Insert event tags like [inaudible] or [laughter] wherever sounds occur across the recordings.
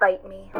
Bite me.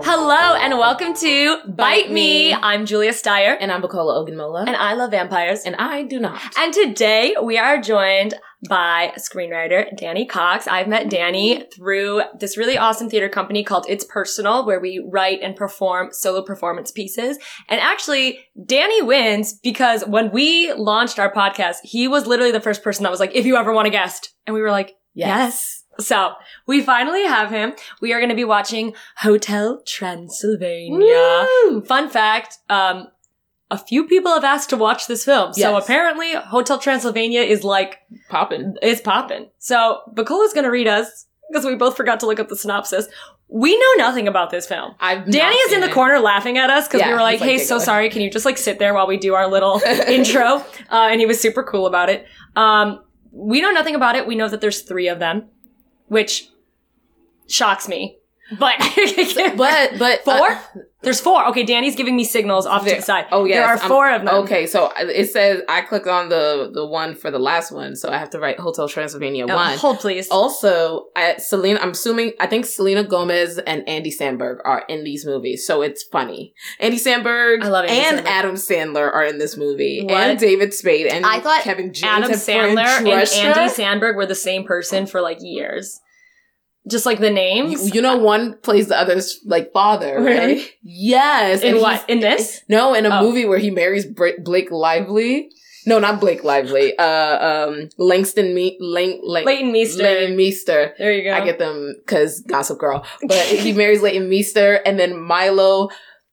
Hello and welcome to Bite, Bite me. Me. I'm Julia Steyer And I'm Bacola Ogunmola. and I love vampires. and I do not. And today we are joined by screenwriter Danny Cox. I've met Danny through this really awesome theater company called It's Personal, where we write and perform solo performance pieces. And actually, Danny wins because when we launched our podcast, he was literally the first person that was like, if you ever want a guest. And we were like, yes. So we finally have him. We are going to be watching Hotel Transylvania. Woo! Fun fact, um, a few people have asked to watch this film. So apparently Hotel Transylvania is like, popping. it's popping. So Bacola's gonna read us, because we both forgot to look up the synopsis. We know nothing about this film. I've Danny is in the it. corner laughing at us because we were like, like, hey, so sorry, can you just like sit there while we do our little [laughs] intro? Uh, and he was super cool about it. Um, we know nothing about it. We know that there's three of them, which shocks me. [laughs] But But, but. Four? uh, there's four. Okay, Danny's giving me signals off to the side. oh, yeah, there are I'm- four of them. Okay, so it says I clicked on the the one for the last one, so I have to write Hotel Transylvania Oh, one. hold please. Also, I, Selena, I'm assuming, I think Selena Gomez and Andy Sandberg are in these movies, so it's funny. Andy Sandberg I love Andy and Samberg. Adam Sandler are in this movie, What? and David Spade and I thought Kevin James Adam and Sandler and Andy Sandberg were the same person for like years. Just like the names. You, you know, one plays the other's like father, Really? right? Yes. in what? In this? No, in a Oh. movie where he marries Bra- Blake Lively. No, not Blake Lively. [laughs] Uh, um, Langston Me, Lang, Lang, Leighton Meester. Leighton Meester. There you go. I get them because Gossip Girl. But [laughs] he marries Leighton Meester, and then Milo.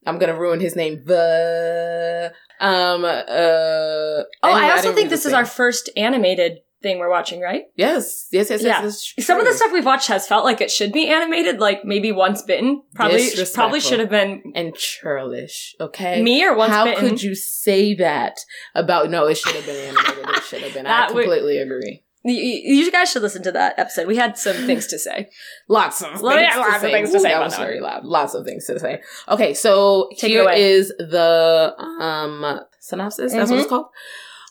I'm gonna ruin his name. The um uh. Oh, I also think this is our first animated thing we're watching, right? yes yes yes Yeah. yes. Some of the stuff we've watched has felt like it should be animated, like maybe Once Bitten. Probably, probably should have been and churlish. Okay, me or Once How Bitten. could you say that about? No, it should have been animated. It should have been. [laughs] I That would- completely agree. You, you guys should listen to that episode. We had some [sighs] things to say. Lots of things yeah, to lots of say. things to Ooh, say That was very loud. Lots of things to say. Okay, so Take here is the um synopsis. That's what it's called.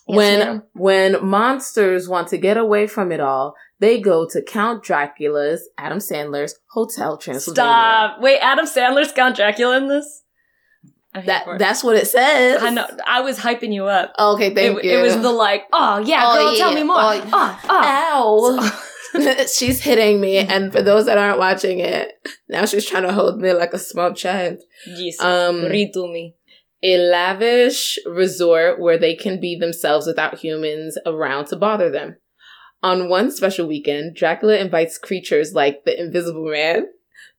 Yes, when ma'am. when monsters want to get away from it all, they go to Count Dracula's Adam Sandler's Hotel Transylvania. Stop. Wait, Adam Sandler's Count Dracula in this? I'm here for That it. that's what it says. I know. I was hyping you up. Okay, thank it, you. it was the like, oh yeah, Oh, girl, tell me more. Oh, Oh, oh. Ow. [laughs] she's hitting me, and for those that aren't watching it, now she's trying to hold me like a small child. Yes. Um, Read to me. A lavish resort where they can be themselves without humans around to bother them. On one special weekend, Dracula invites creatures like the Invisible Man,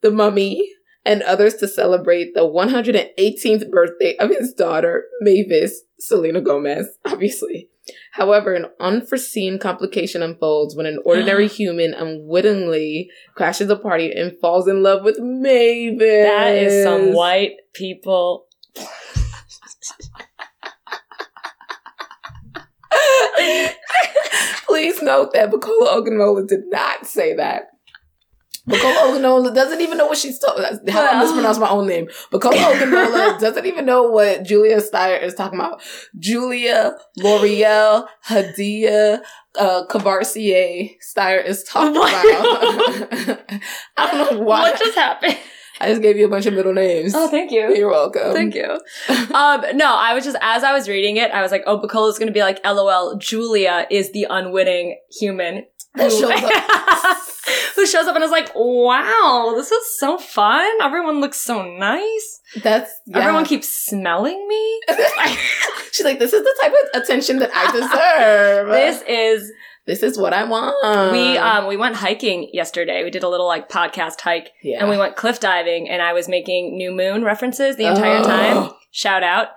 the Mummy, and others to celebrate the 118th birthday of his daughter, Mavis, Selena Gomez, [laughs] obviously. However, an unforeseen complication unfolds when an ordinary [gasps] human unwittingly crashes the party and falls in love with Mavis. That is some white people. Please note that Bacola Oganola did not say that. Bacola Oganola doesn't even know what she's talking about How I mispronounce my own name. Bacola Oganola [laughs] doesn't even know what Julia Steyer is talking about. Julia, L'Oreal, Hadia, uh, Cavarcier Steyer is talking What? about. [laughs] I don't know why. What just happened? I just gave you a bunch of middle names. Oh, thank you. You're welcome. Thank you. [laughs] Um, no, I was just as I was reading it, I was like, "Oh, Bacola's gonna be like, LOL." Julia is the unwitting human That who, shows up. [laughs] who shows up and is like, "Wow, this is so fun. Everyone looks so nice. That's yeah. Everyone keeps smelling me." [laughs] She's like, this is the type of attention that I [laughs] deserve. this is this is what I want. we um we went hiking yesterday. We did a little like podcast hike, yeah. and we went cliff diving, and I was making New Moon references the entire time. Oh. Shout out.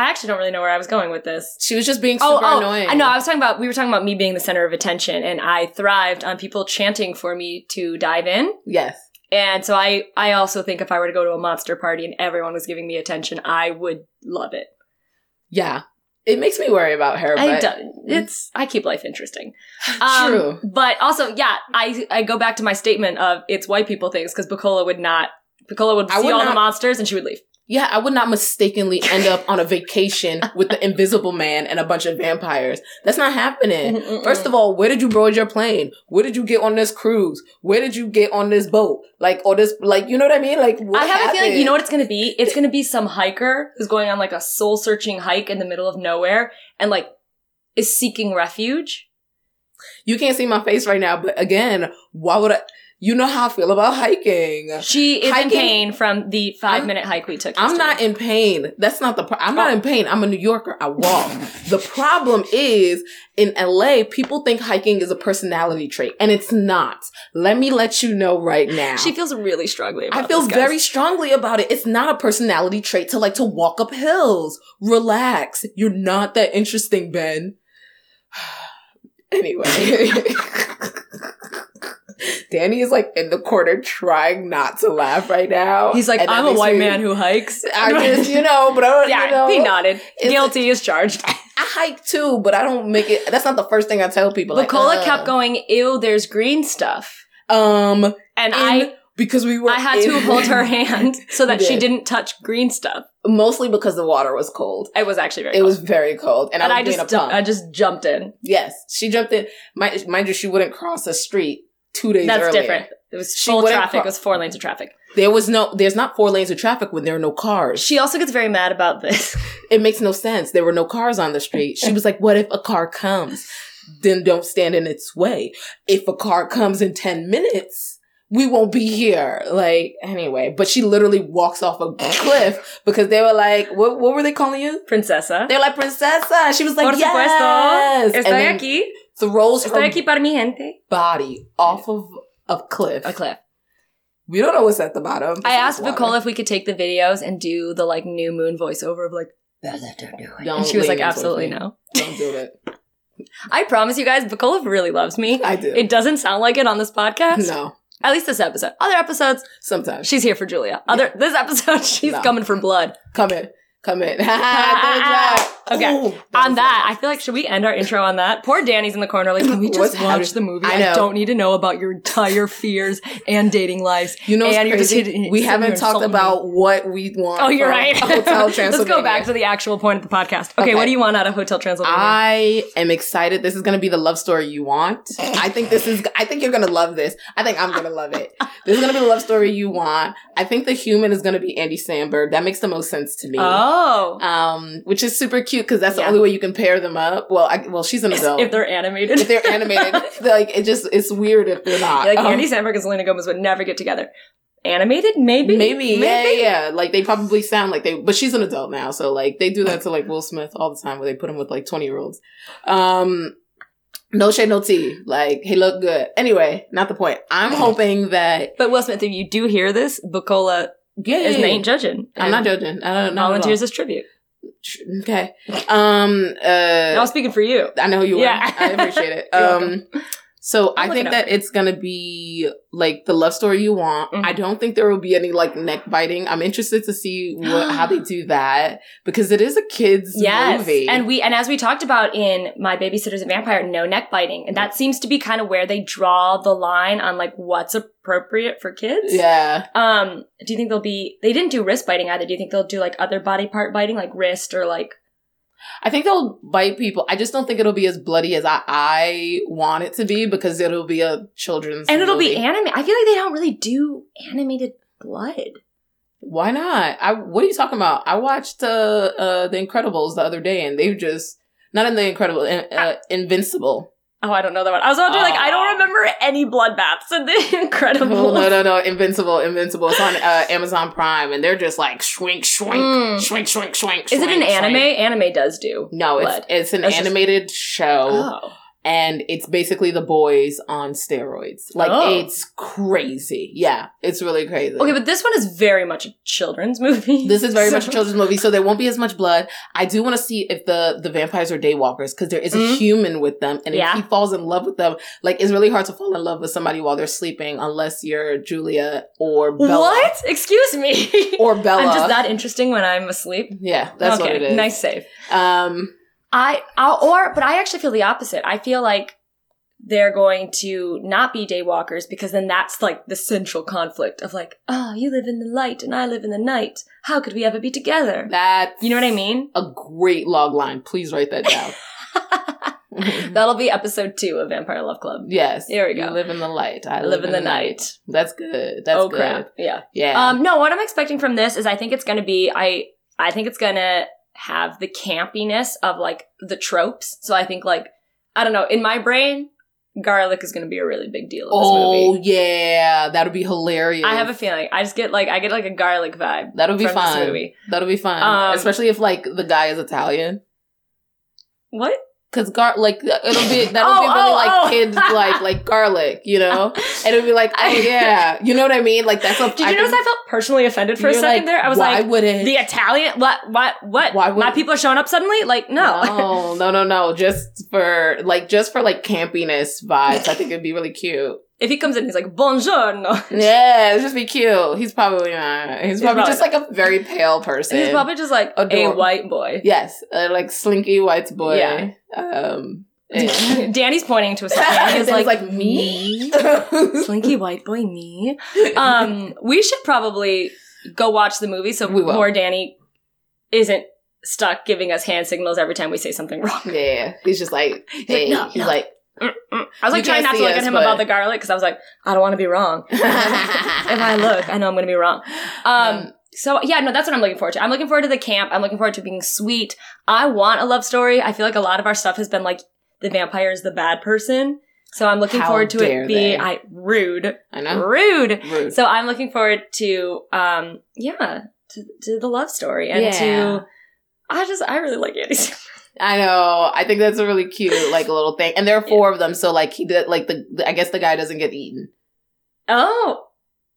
I actually don't really know where I was going with this. She was just being super Oh, oh, annoying. I know. I was talking about, we were talking about me being the center of attention and I thrived on people chanting for me to dive in. Yes. And so I, I also think if I were to go to a monster party and everyone was giving me attention, I would love it. Yeah. It makes me worry about her, I but do, it's, I keep life interesting. [laughs] Um, true. But also, yeah, I, I go back to my statement of it's white people things because Bacola would not, Bacola would I see would all the monsters and she would leave. Yeah, I would not mistakenly end up on a vacation [laughs] with the invisible man and a bunch of vampires. That's not happening. First of all, where did you board your plane? Where did you get on this cruise? Where did you get on this boat? Like, or this, like, you know what I mean? Like, what I have a feeling, you know what it's gonna be? It's gonna be some hiker who's going on like a soul searching hike in the middle of nowhere and like is seeking refuge. You can't see my face right now, but again, why would I? You know how I feel about hiking. She is Hiking- in pain from the 5 I'm- minute hike we took. I'm not in pain. That's not the. Pro- I'm not Oh. in pain. I'm a New Yorker. I walk. the problem is in LA, people think hiking is a personality trait, and it's not. Let me let you know right now. She feels really strongly about I feel this, very strongly about it. It's not a personality trait to like to walk up hills. Relax. You're not that interesting, Ben. [sighs] anyway. [laughs] Danny is like in the corner trying not to laugh right now. He's like, I'm a white me- man who hikes. I just, you know, but I don't, yeah, you know, he nodded. Guilty is charged. I hike too, but I don't make it. That's not the first thing I tell people. Like, Nicola uh, kept going, ew, there's green stuff. Um, And I because we were. I had to hold her [laughs] hand so that she did. didn't touch green stuff. mostly because the water was cold. It was actually very It cold. was very cold, and, and I I just being a punk. I just jumped in. yes, she jumped in. Mind, mind you, she wouldn't cross a street two days That's earlier. different. It was She full traffic. it was four lanes of traffic. There was no. There's not four lanes of traffic when there are no cars. She also gets very mad about this. [laughs] It makes no sense. There were no cars on the street. She was like, "What if a car comes? Then don't stand in its way. If a car comes in ten minutes." We won't be here. Like, anyway. But she literally walks off a cliff because they were like, what, what were they calling you? Princesa. They're like, Princesa. She was like, Por yes. supuesto. Estoy then aquí. Throws Estoy her aquí para mi gente. body off of a cliff. A cliff. We don't know what's at the bottom. I asked. Bacola if we could take the videos and do the like new moon voiceover of like, Don't do it. And she was like, absolutely me. no. Don't do it. [laughs] I promise you guys, Bacola really loves me. I do. It doesn't sound like it on this podcast. no, At least this episode. Other episodes, sometimes. she's here for Julia. Other this episode, [laughs] she's No. coming for blood. Come in. Come in. [laughs] Good Ah, job. okay. Ooh, on that, nice. I feel like should we end our intro on that? Poor Danny's in the corner, like, can we [laughs] What's just watch the movie? I I, don't need to know about your entire fears and dating lives. You know, and crazy? hitting- we haven't talked about what we want. Oh, you're right. Hotel Transylvania. [laughs] Let's go back to the actual point of the podcast. Okay, Okay. what do you want out of Hotel Transylvania? I am excited. This is going to be the love story you want. I think this is, I think you're going to love this. I think I'm going to love it. This is going to be the love story you want. I think the human is going to be Andy Samberg. That makes the most sense to me. oh, Um, which is super cute because that's the only way you can pair them up. Well, I, well, she's an adult. if they're animated. if they're animated, [laughs] like it just it's weird if they're not. like Um, Andy Samberg and Selena Gomez would never get together. Animated, maybe, Maybe, yeah, yeah, yeah. Like they probably sound like they, but she's an adult now, so like they do that to like Will Smith all the time, where they put him with like twenty year olds. Um, no shade, no tea. Like he looked good. Anyway, not the point. I'm [laughs] hoping that But Will Smith, if you do hear this, Bucola yeah, is ain't judging. I'm not judging. I don't know. Volunteers as tribute. Okay. Um. Uh. I was speaking for you. I know who you Yeah. are. I appreciate it. [laughs] Um, so I'll I think that it's gonna be like the love story you want. Mhm. I don't think there will be any like neck biting. I'm interested to see what, how they [gasps] do that because it is a kids Yes, movie. and we and as we talked about in My Babysitter's a Vampire, no neck biting, and that seems to be kind of where they draw the line on like what's appropriate for kids. yeah, Um, do you think they'll be? They didn't do wrist biting either. Do you think they'll do like other body part biting, like wrist or like? I think they'll bite people. I just don't think it'll be as bloody as I, I want it to be because it'll be a children's And it'll be movie. anime. I feel like they don't really do animated blood. Why not? I what are you talking about? I watched uh, uh The Incredibles the other day and they just not in The Incredible, uh, Invincible. Oh, I don't know that one. I was about to be like, I Ah. don't remember any bloodbaths in The [laughs] Incredible. No, no, no. Invincible, Invincible. It's on uh, Amazon Prime, and they're just like shrink, shrink, Mm. shrink, shrink, shrink. Is it an shrink, anime? Anime does do. No, it's blood. it's an That's just- animated show, Oh. And it's basically the boys on steroids. Like Oh. it's crazy. Yeah, it's really crazy. Okay, but this one is very much a children's movie. This is very [laughs] So- much a children's movie, so there won't be as much blood. I do want to see if the the vampires are daywalkers because there is a Mhm. human with them, and Yeah. if he falls in love with them, like it's really hard to fall in love with somebody while they're sleeping unless you're Julia or Bella What? Excuse me. or Bella. [laughs] I'm just that interesting when I'm asleep. Yeah, that's okay, what it is. Nice save. Um, I, i or, but I actually feel the opposite. I feel like they're going to not be daywalkers because then that's like the central conflict of like, oh, you live in the light and I live in the night. How could we ever be together? That's You know what I mean? A great log line. Please write that down. [laughs] [laughs] That'll be episode two of Vampire Love Club. yes. Here we go. You live in the light. I I live in the night. That's good. That's oh good. crap! Yeah. Yeah. Um, no, what I'm expecting from this is I think it's gonna be I I think it's gonna have the campiness of like the tropes. So I think like I don't know in my brain, garlic is gonna be a really big deal in this oh movie. yeah, that'll be hilarious. I have a feeling. I just get like I get like a garlic vibe. That'll be fun. That'll be fun, Um, especially if like the guy is Italian. What? Cause gar like it'll be [laughs] that'll Oh, be really oh, like oh. kids like like garlic, you know, [laughs] and it'll be like oh yeah, you know what I mean? Like that's a. Did you notice I felt personally offended for a second like, there? I was why like, would it? the Italian? What? What? What? Why would- My people are showing up suddenly? Like, no. no, [laughs] no, no, no. Just for like, just for like campiness vibes. I think it'd be really cute. If he comes in, he's like, "Buongiorno." [laughs] Yeah, just be cute. He's probably not. He's probably probably just like a very pale person. He's probably just like a white boy. yes, uh, like slinky white boy. Yeah. Um. [laughs] and- [laughs] Danny's pointing to something. He's like, like, me? Slinky white boy, me. Um, we should probably go watch the movie so We will. poor Danny isn't stuck giving us hand signals every time we say something wrong. yeah, he's just like, like, hey, "No, he's no." like, Mm, mm. I was like You trying can't to look us, at him but- about the garlic because I was like, I don't want to be wrong. [laughs] if I look, I know I'm going to be wrong. Um, so yeah, no, that's what I'm looking forward to. I'm looking forward to the camp. I'm looking forward to being sweet. I want a love story. I feel like a lot of our stuff has been like the vampire is the bad person. So I'm looking How forward to it be. I rude, I know. rude. Rude. So I'm looking forward to um yeah, to, to the love story and Yeah. to I just I really like Andy. I know. I think that's a really cute, [laughs] like, little thing. And there are four of them, so like he did, like the, the- I guess the guy doesn't get eaten. Oh.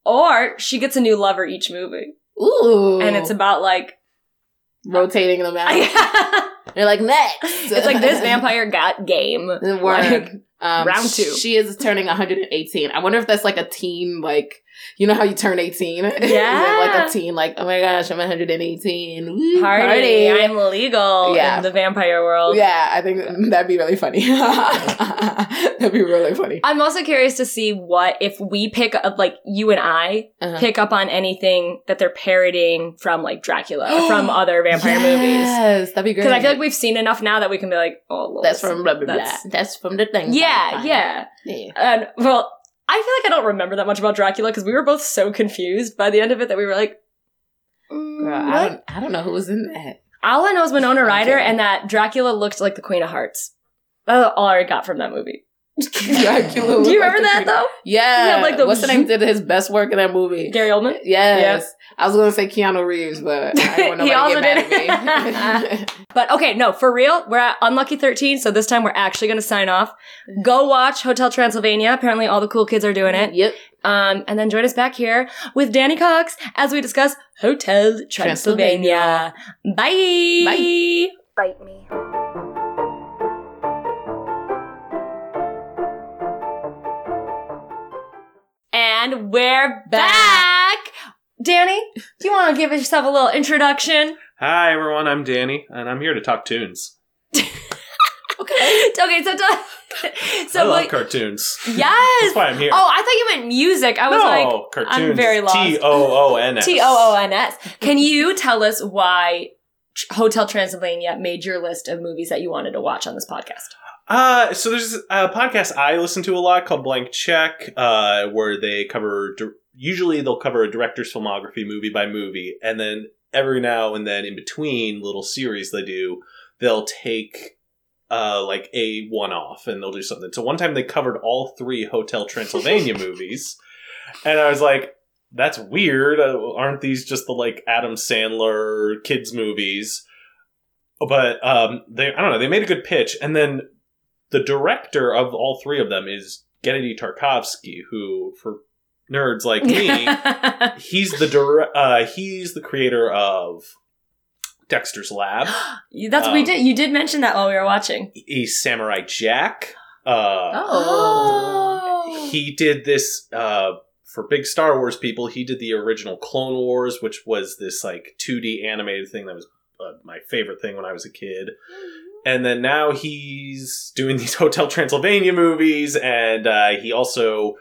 Or she gets a new lover each movie. Ooh, And it's about like rotating them out. [laughs] They're like next. It's like this [laughs] vampire got game. Word. Like, um, round two. She is turning 118. I wonder if that's like a teen, like you know how you turn 18. [laughs] Yeah. like a teen, like oh my gosh, I'm 118. Woo, party. I'm legal Yeah. in the vampire world. Yeah, I think that'd be really funny. [laughs] that'd be really funny. I'm also curious to see what if we pick up like you and I Uh-huh. pick up on anything that they're parodying from like Dracula or from [gasps] other vampire movies. Yes, that'd be great. Because I feel like we've seen enough now that we can be like, oh, Lord, that's from blah blah blah. that's- That's from the thing. Yeah, yeah. yeah. And well, I feel like I don't remember that much about Dracula because we were both so confused by the end of it that we were like, mm, Girl? I don't, I don't know who was in that. all I know is Winona Ryder and that Dracula looked like the Queen of Hearts. That's all I got from that movie. [laughs] Dracula [laughs] Do you looked like remember that though? Yeah, He had, like, the what's the name? [laughs] Did his best work in that movie? Gary Oldman. Yes, I was gonna say Keanu Reeves, but I didn't want [laughs] He nobody also to get mad at me. [laughs] But okay, no, for real, we're at Unlucky 13, so this time we're actually going to sign off. Go watch Hotel Transylvania. Apparently all the cool kids are doing it. Yep. Um, and then join us back here with Danny Cox as we discuss Hotel Transylvania. Bye. Bye. Bite me. And we're back. Danny, do you want to give yourself a little introduction? Hi everyone, I'm Danny, and I'm here to talk tunes. [laughs] Okay. okay, so tell- so I love like, cartoons. yes. That's why I'm here. Oh, I thought you meant music. I was no, like cartoons. I'm very lost. T O O N S. T O O N S. Can you tell us why Hotel Transylvania made your list of movies that you wanted to watch on this podcast? Uh, so there's a podcast I listen to a lot called Blank Check, uh, where they cover. Di- usually, they'll cover a director's filmography movie by movie, and then every now and then, in between little series they do, they'll take. Uh, like a one-off, and they'll do something. So one time they covered all three Hotel Transylvania [laughs] movies, and I was like, "That's weird. Uh, aren't these just the like Adam Sandler kids movies?" But um, they I don't know. They made a good pitch, and then the director of all three of them is Genndy Tartakovsky, who, for nerds like me, [laughs] he's the dir- uh, he's the creator of Dexter's Lab, [gasps] That's what we Um, did. You did mention that while we were watching. he's Samurai Jack. Uh, Oh. He did this uh, for big Star Wars people. He did the original Clone Wars, which was this like 2D animated thing that was uh, my favorite thing when I was a kid. and then now he's doing these [laughs] Hotel Transylvania movies, and uh, he also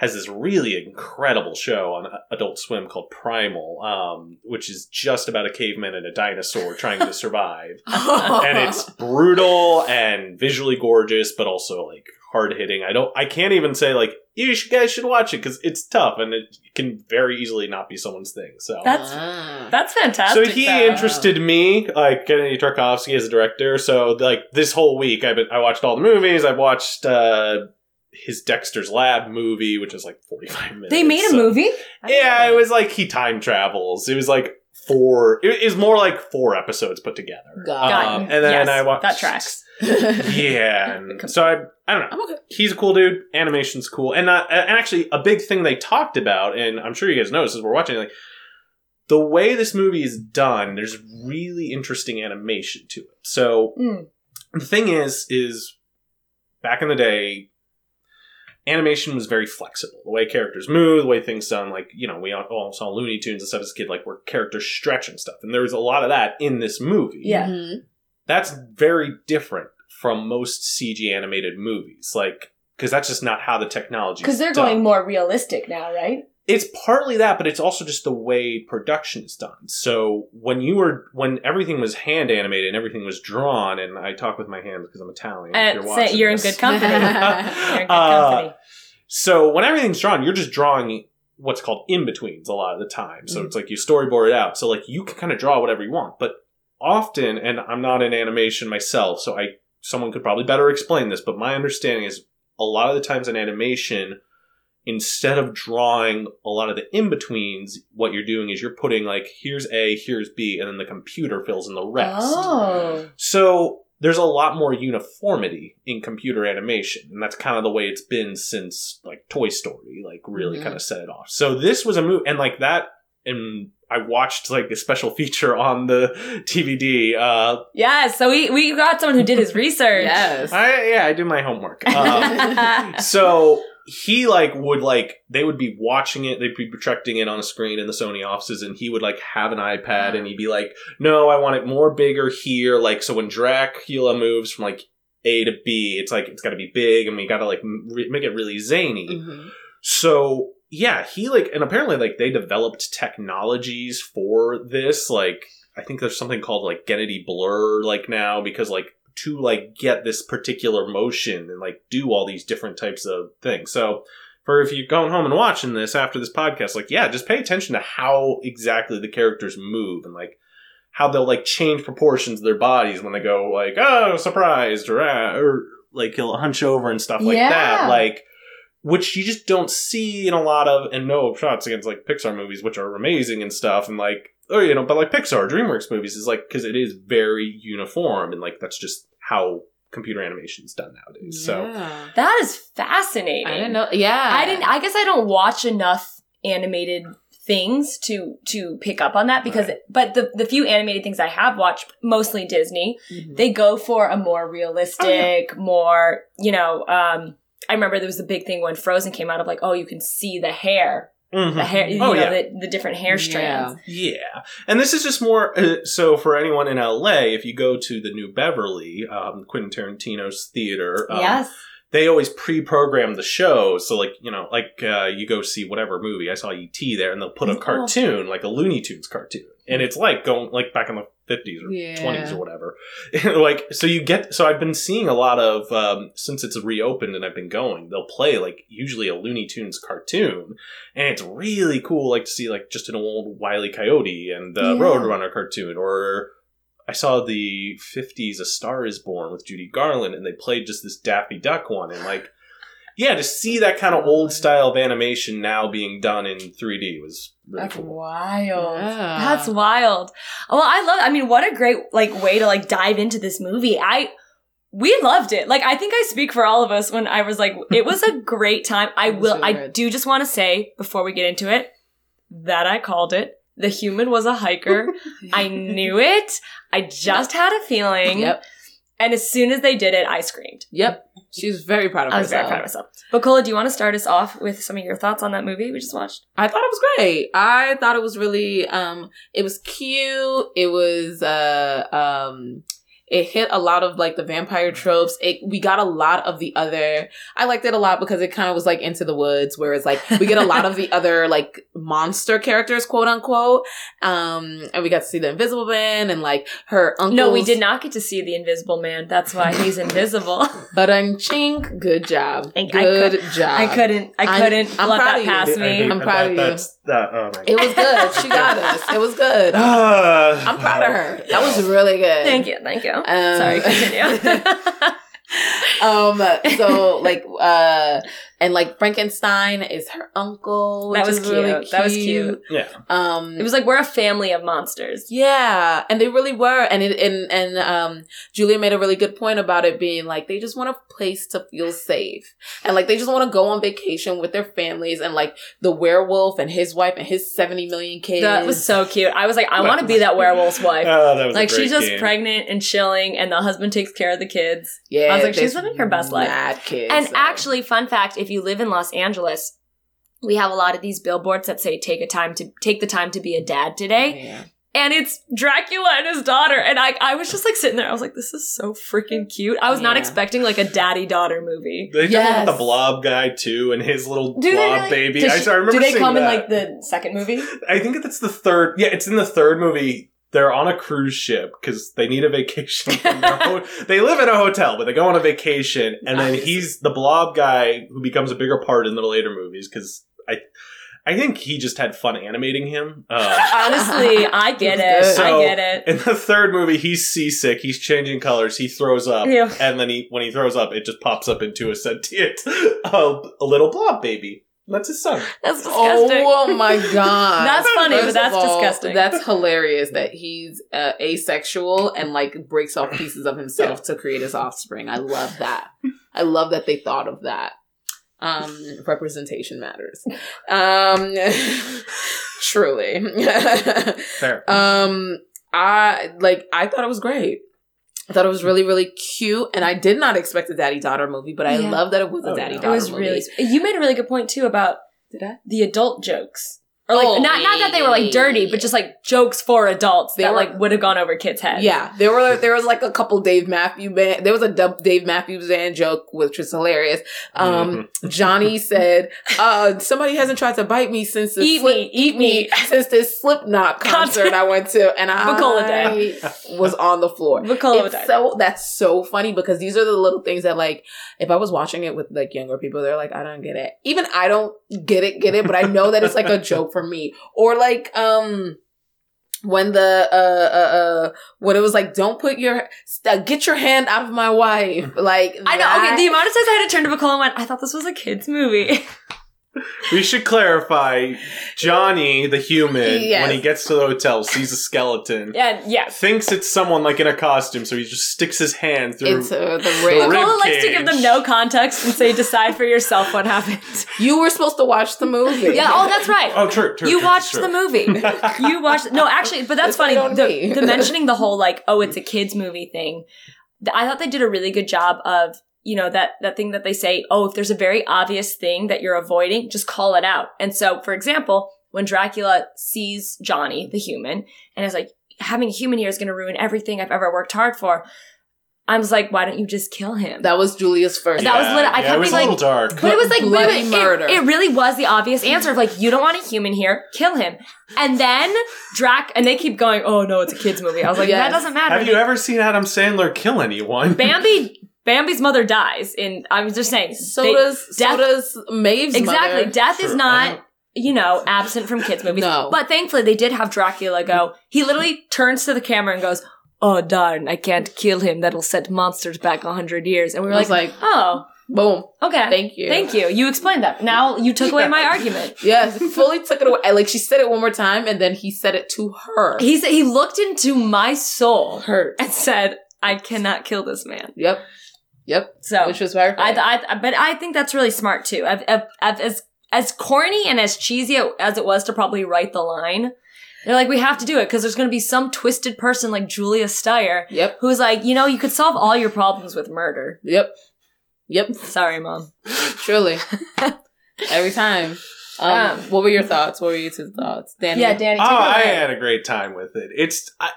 has this really incredible show on Adult Swim called Primal, um, which is just about a caveman and a dinosaur trying to survive. [laughs] and it's brutal and visually gorgeous, but also like hard hitting. I don't, I can't even say like you should, guys should watch it because it's tough and it can very easily not be someone's thing. So That's Ah. that's fantastic. so he though. interested me, like Genndy Tartakovsky as a director. So like this whole week, I've been I watched all the movies. I've watched uh, his Dexter's Lab movie, which is like forty five minutes. They made a So- movie. Yeah, it was like he time travels. It was like four. it was more like four episodes put together. Um, and then Yes, I watched that tracks. [laughs] Yeah, [laughs] and so I I don't know okay. he's a cool dude. Animation's cool, and uh, and actually a big thing they talked about, and I'm sure you guys noticed as we're watching, like the way this movie is done. There's really interesting animation to it. So Mm. the thing is, is back in the day, animation was very flexible. The way characters move, the way things done, like you know, we all all saw Looney Tunes and stuff as a kid, like where characters stretch and stuff, and there was a lot of that in this movie Yeah. Mhm. that's very different from most CG animated movies. Like, because that's just not how the technology. Because they're going more realistic now, right? It's partly that, but it's also just the way production is done. So when you were when everything was hand animated and everything was drawn, and I talk with my hands because I'm Italian. if you're, say watching you're in good company. [laughs] You're in good Uh, company. So when everything's drawn, you're just drawing what's called in betweens a lot of the time. So Mhm. it's like you storyboard it out. So like you can kind of draw whatever you want, but often, and I'm not in animation myself, so I someone could probably better explain this. But my understanding is a lot of the times in animation, instead of drawing a lot of the in betweens, what you're doing is you're putting like here's A, here's B, and then the computer fills in the rest. Oh. So there's a lot more uniformity in computer animation, and that's kind of the way it's been since like Toy Story, like really Mhm. kind of set it off. So this was a move, and like that, and I watched like a special [laughs] feature on the DVD. Uh, Yes. So we, we got someone who did his research. Yes. I yeah, I do my homework. [laughs] Um, so he like would like they would be watching it they'd be projecting it on a screen in the sony offices and he would like have an ipad and he'd be like no i want it more bigger here. Like so when dracula moves from like a to b it's like it's got to be big and we got to like re- make it really zany. Mhm. so yeah he like and apparently like they developed technologies for this like i think there's something called like Genndy blur like now because like to like get this particular motion and like do all these different types of things so for if you're going home and watching this after this podcast like yeah just pay attention to how exactly the characters move and like how they'll like change proportions of their bodies when they go like oh surprised or or like he'll hunch over and stuff like Yeah. that like which you just don't see in a lot of and no shots against like Pixar movies, which are amazing and stuff, and like or you know, but like Pixar, DreamWorks movies is like because it is very uniform and like that's just how computer animation is done nowadays. So That is fascinating. I didn't know. Yeah. I didn't. I guess I don't watch enough animated things to to pick up on that because. Right. But the the few animated things I have watched, mostly Disney, Mhm. they go for a more realistic, more you know. um I remember there was a big thing when Frozen came out of like, oh, you can see the hair, Mhm. the hair, you Oh, know, yeah. the, the different hair strands. Yeah, and this is just more uh, so for anyone in LA. If you go to the New Beverly, um, Quentin Tarantino's theater, um, yes, they always pre-program the shows. So like you know, like uh, you go see whatever movie. I saw ET there, and they'll put a cartoon, like a Looney Tunes cartoon, and it's like going like back in the fifties or Yeah. twenties or whatever. [laughs] like so you get. So I've been seeing a lot of um, since it's reopened and I've been going. They'll play like usually a Looney Tunes cartoon, and it's really cool. Like to see like just an old Wile E. Coyote and the Yeah. Roadrunner cartoon or. I saw the 50s A Star is Born with Judy Garland, and they played just this Daffy Duck one. And, like, yeah, to see that kind of old style of animation now being done in 3D was really that's cool. wild. Yeah. That's wild. Well, I love. I mean, what a great like way to like dive into this movie. I we loved it. Like I think I speak for all of us when I was like, it was a [laughs] great time. I will. really I good. do just want to say before we get into it that I called it. The human was a hiker. [laughs] I knew it. I just had a feeling. Yep. And as soon as they did it, I screamed. Yep. She's very proud of I was very herself. proud of myself. Bacola, do you want to start us off with some of your thoughts on that movie we just watched? I thought it was great. I thought it was really um it was cute. It was uh um It hit a lot of like the vampire tropes. It we got a lot of the other. I liked it a lot because it kind of was like Into the Woods, where it's like we get a lot of the other [laughs] like monster characters, quote unquote. Um, and we got to see the Invisible Man and like her uncle. No, we did not get to see the Invisible Man. That's why he's [laughs] invisible. But I'm chink, good job, I- I good job. I couldn't. I couldn't I'm let proud that of you. pass me. I'm that- proud of you. That's that. Oh my. It was good. She got us. It was good. Ah, [sighs] I'm proud of her. That was really good. Thank you. Thank you. Um, Sorry. Continue. [laughs] [laughs] [laughs] um so like uh and like frankenstein is her uncle which That was is really cute. That was cute. Yeah. um it was like we're a family of monsters. yeah and they really were and it and and um julia made a really good point about it being like they just want a place to feel safe and like they just want to go on vacation with their families and like the werewolf and his wife and his 70 million kids That was so cute. I was like, I want to be that werewolf's wife. Oh, that was a like great she's just game. pregnant and chilling, and the husband takes care of the kids. yeah I was like, she's living her best life. mad kids And so. actually, fun fact: if you live in Los Angeles, we have a lot of these billboards that say "Take a time to take the time to be a dad today," oh, yeah. and it's Dracula and his daughter. And I, I was just like sitting there. I was like, "This is so freaking cute." I was not expecting like a daddy daughter movie. They did Yes. with the blob guy too, and his little Do blob really? baby. Does I, she- I remember do they seeing come in like the second movie? I think that's the third. Yeah, it's in the third movie. They're on a cruise ship because they need a vacation. From [laughs] their ho- they live in a hotel, but they go on a vacation, and then he's the blob guy who becomes a bigger part in the later movies because I, I think he just had fun animating him. Uh, [laughs] Honestly, I get It it. was good. I get it. in the third movie, he's seasick. He's changing colors. He throws up, Ew. and then he when he throws up, it just pops up into a sentient, [laughs] uh, a little blob baby. That's his son. That's disgusting. Oh my [laughs] god. That's funny, but that's all, disgusting. That's hilarious that he's uh, asexual and like breaks off pieces of himself to create his offspring. I love that. I love that they thought of that. Um, representation matters. Um, [laughs] truly. [laughs] Fair. um, I like. I thought it was great. I thought it was really, really cute, and I did not expect a daddy daughter movie, but I Yeah. love that it was a Oh, daddy yeah. It daughter was movie. really. You made a really good point too about Did I? the adult jokes, or like Oh, not not that they were like dirty, but just like jokes for adults They that were- like would have gone over kids' heads. Yeah, there were there was like a couple Dave Matthews Band. There was a Dub- Dave Matthews Band joke, which was hilarious. Um, Johnny [laughs] said, "Uh, somebody hasn't tried to bite me since the Eat slip- me, eat me. [laughs] since this Slipknot concert I went to, and [laughs] Bacola I was on the floor." Bacola so that's so funny because these are the little things that like if I was watching it with like younger people, they're like, I don't get it. Even I don't get it, get it, but I know that it's like a joke for me. Or like um when the uh uh uh when it was like don't put your st- get your hand out of my wife [laughs] like I know. Okay, the amount of times I had to turn to Bacola and went, I thought this was a kids' movie. [laughs] [laughs] We should clarify Johnny, the human, Yes. when he gets to the hotel, sees a skeleton, [laughs] and yeah, yes. thinks it's someone like in a costume, so he just sticks his hand through. into uh, the The ring. rib Bacola likes to give them no context and say, decide for yourself what happened. [laughs] you were supposed to watch the movie yeah, oh, that's right. oh, true, true. you true, watched true. the movie. You watched no, actually, but that's It's right funny. The, the mentioning the whole like, oh, it's a kids movie thing. I thought they did a really good job of you know that that thing that they say, oh, if there's a very obvious thing that you're avoiding, just call it out. And so, for example, when Dracula sees Johnny, the human, and is like, having a human here is going to ruin everything I've ever worked hard for. I was like, why don't you just kill him? that was Julia's first That was lit- I yeah, kept it was being a like- little dark. But it was like Bloody wait, wait, murder. It, it really was the obvious answer of like, you don't want a human here, kill him. And then Drac, and they keep going, oh no, it's a kids movie. I was like, Yes. that doesn't matter. Have you ever seen Adam Sandler kill anyone? Bambi, Bambi's mother dies. In I was just saying, so they- does death- so does Mavis' exactly. mother. Death is Sure, I not. You know, absent from kids' movies. No. But thankfully, they did have Dracula go. He literally turns to the camera and goes, "Oh darn, I can't kill him. That'll set monsters back a hundred years." And we were I was like, like, "Oh, boom, okay, thank you, Thank you. You explained that. Now you took away my argument. [laughs] Yes, fully took it away. Like she said it one more time, and then he said it to her. He said he looked into my soul hurt. and said, "I cannot kill this man." Yep, yep. So Which was very. I, I, but I think that's really smart too. I've, I've, I've, as as corny and as cheesy as it was to probably write the line, they're like, we have to do it because there's going to be some twisted person like Julia Steyer yep, who's like, you know, you could solve all your problems with murder. yep, yep. Sorry, mom. Truly, [laughs] every time. Um, Um, what were your thoughts? What were your two thoughts, Danny? Yeah, Danny. Oh, Take I had a great time with it. It's I,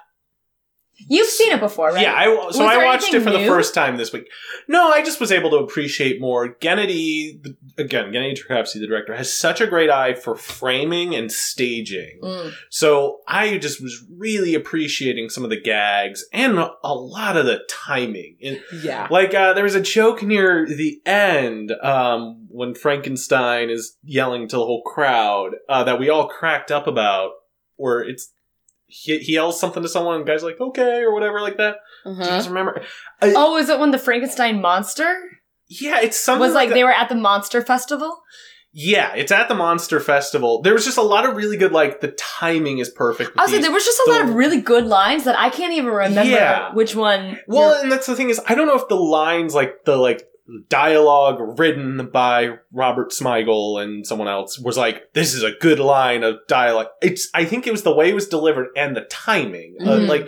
You've seen it before, right? Yeah, I, so Was I watched it for the first time this week. No, I just was able to appreciate more. Genndy, again, Genndy Tartakovsky, the director, has such a great eye for framing and staging. Mm. So I just was really appreciating some of the gags and a lot of the timing. And, Yeah. like uh, there was a joke near the end um, when Frankenstein is yelling to the whole crowd uh, that we all cracked up about, where it's he, he yells something to someone, and the guy's like "okay" or whatever like that. Do you Uh-huh. guys remember? Oh, is it when the Frankenstein monster Yeah, it's something was like that- they were at the monster festival? Yeah, it's at the Monster Festival. There was just a lot of really good, like the timing is perfect. with Also, these- there was just a lot of really good lines that I can't even remember Yeah. which one. Well, and that's the thing is, I don't know if the lines, like the like dialogue written by Robert Smigel and someone else, was like, "This is a good line of dialogue." It's, I think it was the way it was delivered and the timing, Uh, Mhm. like,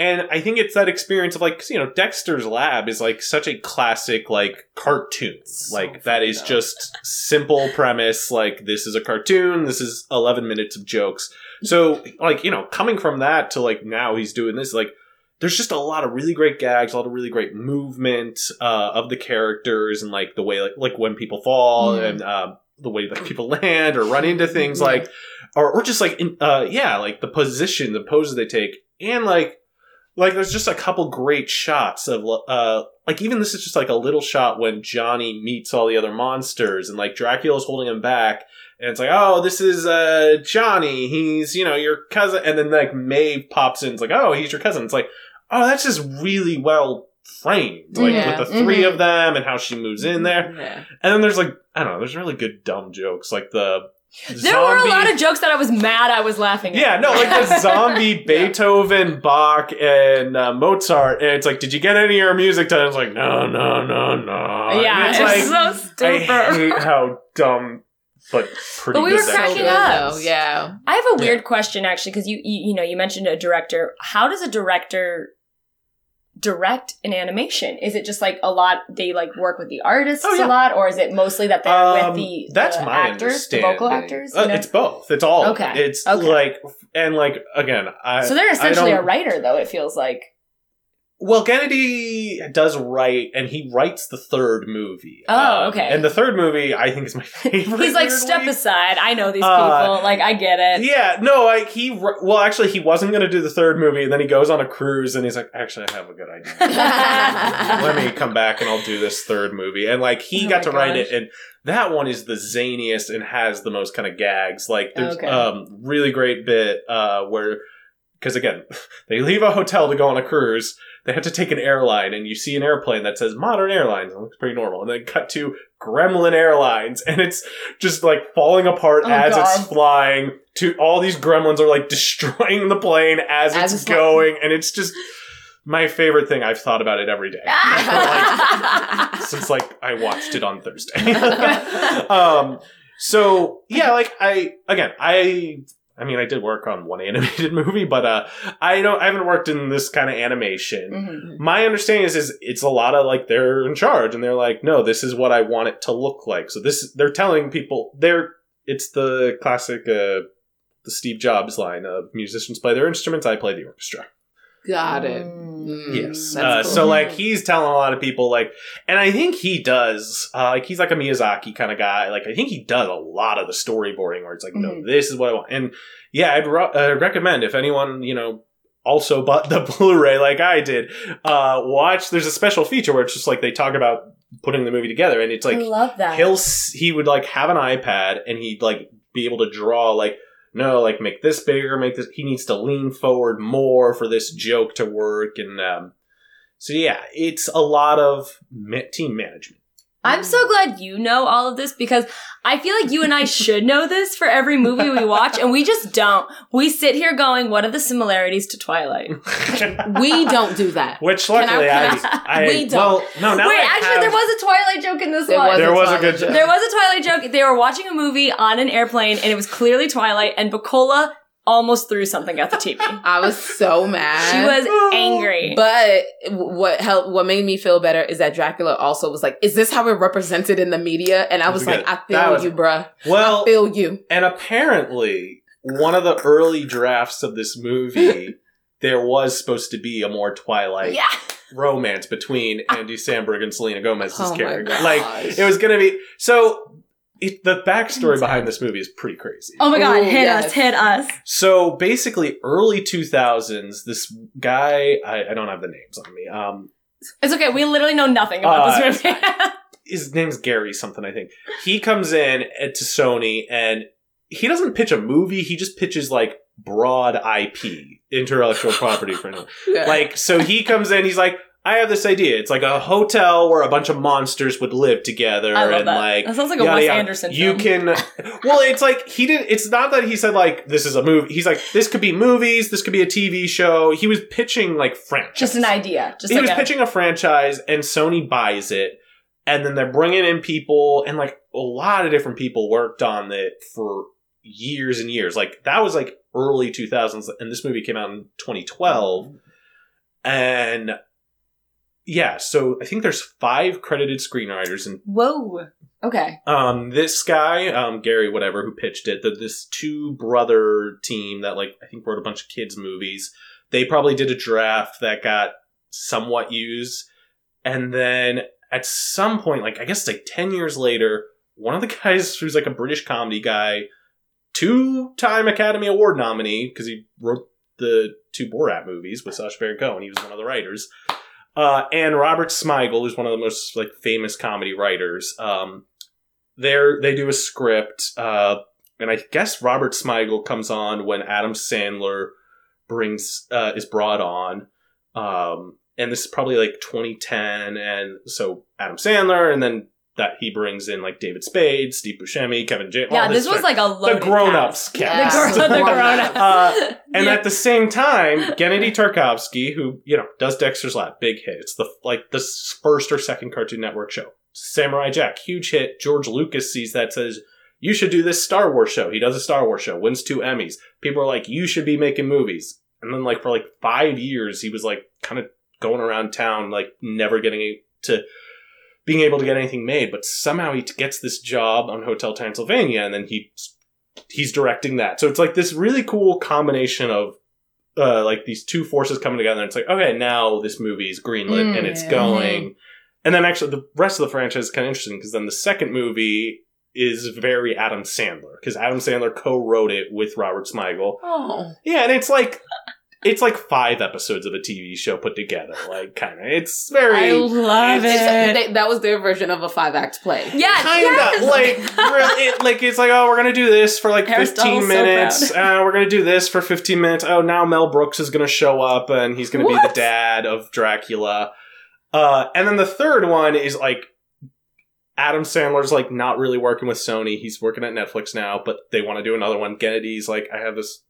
and I think it's that experience of like, you know, Dexter's Lab is like such a classic like cartoon, So like that is funny, just simple premise. Like this is a cartoon. This is eleven minutes of jokes. So like you know, coming from that to like now he's doing this like there's just a lot of really great gags, a lot of really great movement uh, of the characters, and like the way like, like when people fall Mm. and uh, the way that people [laughs] land or run into things, Yeah. like or or just like in, uh, yeah, like the position, the poses they take, and like like there's just a couple great shots of uh like even this is just like a little shot when Johnny meets all the other monsters and like Dracula's holding him back and it's like oh this is uh Johnny. He's you know your cousin. And then like Mavis pops in. It's like oh he's your cousin. It's like oh that's just really well framed like Yeah. with the 3 Mhm. of them and how she moves in there Yeah. and then there's like I don't know there's really good dumb jokes like the there were a lot of jokes that I was mad I was laughing at. yeah, no, like the [laughs] zombie Beethoven, Bach, and uh, Mozart. And it's like, did you get any of your music done? It's like, no, no, no, no. yeah, it's, it's like, so stupid. I hate how dumb, but pretty But we good were cracking up. though, Yeah. I have a weird question actually, because you, you you know you mentioned a director. How does a director direct an animation? Is it just like a lot they like work with the artists Oh, yeah. a lot, or is it mostly that they're Um, with the that's the my actors, the vocal actors? Uh, you know? It's both. It's all. Okay. It's Okay. like, and like again, I. so they're essentially a writer, though. It feels like Well, Genndy does write, and he writes the third movie. Oh, Um, okay. And the third movie, I think, is my [laughs] favorite. he's like weirdly. step aside. I know these Uh, people. Like I get it. Yeah, no, like he. Well, actually, he wasn't going to do the third movie, and then he goes on a cruise, and he's like, "Actually, I have a good idea. [laughs] Let me come back, and I'll do this third movie." And like he Oh got my to write it, and that one is the zaniest and has the most kind of gags. Like there's Okay. um really great bit uh where because again [laughs] they leave a hotel to go on a cruise. They had to take an airline, and you see an airplane that says Modern Airlines. It looks pretty normal, and then cut to Gremlin Airlines, [laughs] and it's just like falling apart Oh, as it's flying. To all these gremlins are like [laughs] destroying the plane as, As it's it's going, and it's just my favorite thing. I've thought about it every day [laughs] since like I watched it on Thursday. um, so yeah, like I again, I I mean, I did work on one [laughs] animated movie, but uh, I don't. I haven't worked in this kind of animation. Mhm. My understanding is, is it's a lot of like they're in charge and they're like, no, this is what I want it to look like. So this they're telling people they're it's the classic uh, the Steve Jobs line of musicians play their instruments, I play the orchestra. Got it. Mm. Mm, Yes. Uh, cool. So like he's telling a lot of people like, and I think he does. Uh, like he's like a Miyazaki kind of guy. Like I think he does a lot of the storyboarding where it's like, no, Mhm. this is what I want. And yeah, I'd re- uh, recommend if anyone you know also [laughs] bought the Blu-ray like I did, uh, watch. There's a special feature where it's just like they talk about putting the movie together, and it's like I love that. he'll he would like have an iPad and he'd like be able to draw like no like make this bigger make this he needs to lean forward more for this joke to work and um so yeah it's a lot of team management I'm so glad you know all of this because I feel like you and I should know this for every movie we watch, and we just don't. We sit here going, "What are the similarities to Twilight?" [laughs] we don't do that. which Can I- luckily I, can [laughs] I, I- we don't. well no now Wait, I actually, have- there was a Twilight joke in this There one. was There a was a good joke. There was a Twilight joke. They were watching a movie on an airplane, and it was clearly Twilight, and Bacola almost threw something at the TV. [laughs] I was so mad. She was angry. But what helped, what made me feel better is that Dracula also was like, "Is this how we're represented in the media?" And I was was like, good. "I That feel was- you, bruh. well I feel you." and apparently one of the early drafts of this movie [laughs] there was supposed to be a more Twilight yeah. romance between Andy Samberg and Selena Gomez's Oh my character. gosh. Like it was gonna be so. It, the backstory behind this movie is pretty crazy. Oh my god, Ooh, hit yes. us, hit us. So basically, early two thousands, this guy I, I don't have the names on me. Um, It's okay. We literally know nothing about Uh, this movie. [laughs] his name's Gary something I think. He comes in at- to Sony and he doesn't pitch a movie. He just pitches like broad IP, intellectual property for him. [laughs] Yeah. Like so, he comes in. He's like, I have this idea. It's like a hotel where a bunch of monsters would live together, I love and that. like that sounds like a yada, Wes yada. Anderson You film. can. [laughs] Well, it's like he didn't. It's not that he said like this is a movie. He's like this could be movies. This could be a TV show. He was pitching like franchise. just an idea. Just he like was a, pitching a franchise, and Sony buys it, and then they're bringing in people, and like a lot of different people worked on it for years and years. Like that was like early two thousands, and this movie came out in twenty twelve, and. Yeah, so I think there's five credited screenwriters, and Whoa. Okay. um, this guy, um, Gary, whatever, who pitched it, the, this two brother team that like I think wrote a bunch of kids movies. They probably did a draft that got somewhat used, and then at some point, like I guess like ten years later, one of the [laughs] guys who's like a British comedy guy, two-time Academy Award nominee because he wrote the two Borat movies with Sacha Baron Cohen. He was one of the writers. Uh, and Robert Smigel, who's one of the most like famous comedy writers. Um, they're they do a script, uh, and I guess Robert Smigel comes on when Adam Sandler brings uh, is brought on. Um, and this is probably like 2010, and so Adam Sandler, and then that he brings in like David Spade, Steve Buscemi, Kevin James. Yeah, this was like a the grown-ups cast. cast. The, gr- [laughs] the [laughs] grown-ups. Uh, And Yeah. at the same time, Genndy Tartakovsky, who you know does Dexter's Lab, big hit. It's the like the first or second Cartoon Network show. Samurai Jack, huge hit. George Lucas sees that, says you should do this Star Wars show. He does a Star Wars show, wins two Emmys. People are like, you should be making movies. And then like for like five years, he was like kind of going around town, like never getting to being able to get anything made. But somehow he gets this job on Hotel Transylvania, and then he he's directing that. So it's like this really cool combination of uh, like these two forces coming together. And it's like, okay, now this movie's greenlit Mm, and it's yeah. going. And then actually, the rest of the franchise is kind of interesting because then the second movie is very Adam Sandler because Adam Sandler co-wrote it with Robert Smigel. oh. Yeah, and it's like it's like five episodes of a TV show put together. Like, kind of, it's very I love it. They- that was their version of a five act play. yeah, kind yes. of like really, it, like it's like oh we're gonna do this for like Aristotle's 15 so minutes uh, we're gonna do this for 15 minutes oh now mel brooks is gonna show up and he's gonna be the dad of dracula uh, and then the third one is like adam sandler's like not really working with sony he's working at netflix now but they want to do another one Genndy's like i have this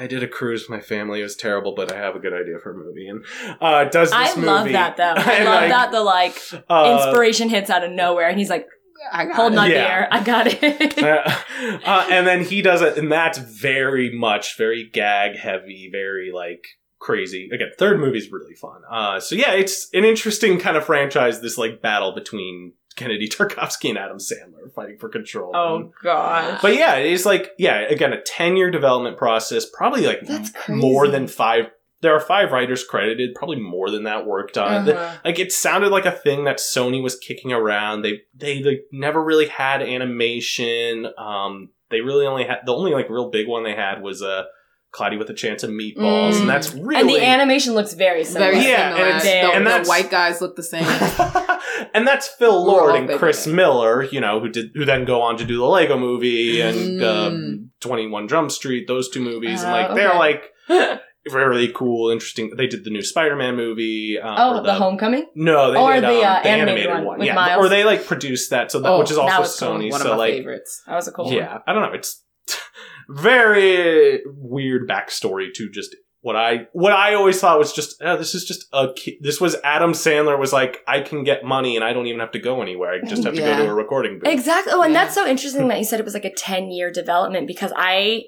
I did a cruise with my family. It was terrible, but I have a good idea for a movie. And uh, does this I movie? love that though. [laughs] I love like, that the like uh, inspiration hits out of nowhere, and he's like I got holding it. on to Yeah. the air. I got it. [laughs] uh, uh, and then he does it, and that's very much very gag heavy, very like crazy. Again, third movie's really fun. Uh, so yeah, it's an interesting kind of franchise. This like battle between Kennedy [laughs] Tarkovsky and Adam Sandler fighting for control. oh god! But yeah, it is like yeah, again a ten year development process, probably like That's more than five. There are five writers credited, probably more than that worked on. it. Uh-huh. Like it sounded like a thing that Sony was kicking around. They they like never really had animation. Um, they really only had the only like real big one they had was uh, Cloudy with a Chance of Meatballs, Mm. and that's really And the animation looks very similar. Very Yeah, similar. and it's- the, and the white guys look the same. [laughs] [laughs] and that's Phil Lord and Chris it. Miller, you know, who did who then go on to do the Lego Movie and Mm. um, Twenty One Jump Street, those two movies, and Oh, like they're [laughs] like really cool, interesting. They did the new Spider Man movie. Uh, oh, or the, Homecoming. No, they Or did the, um, uh, the animated animated, one yeah. Miles. Or they like produced that, so that Oh, which is also. Sony. One so of my like, favorites. That was a cool one. yeah, I don't know. It's [laughs] very weird backstory to just what I what I always thought was just oh, this is just a this was Adam Sandler was like I can get money and I don't even have to go anywhere. I [laughs] just have to go to a recording booth. Exactly. Oh, and Yeah. that's so interesting that you said it was like a 10 year development because I,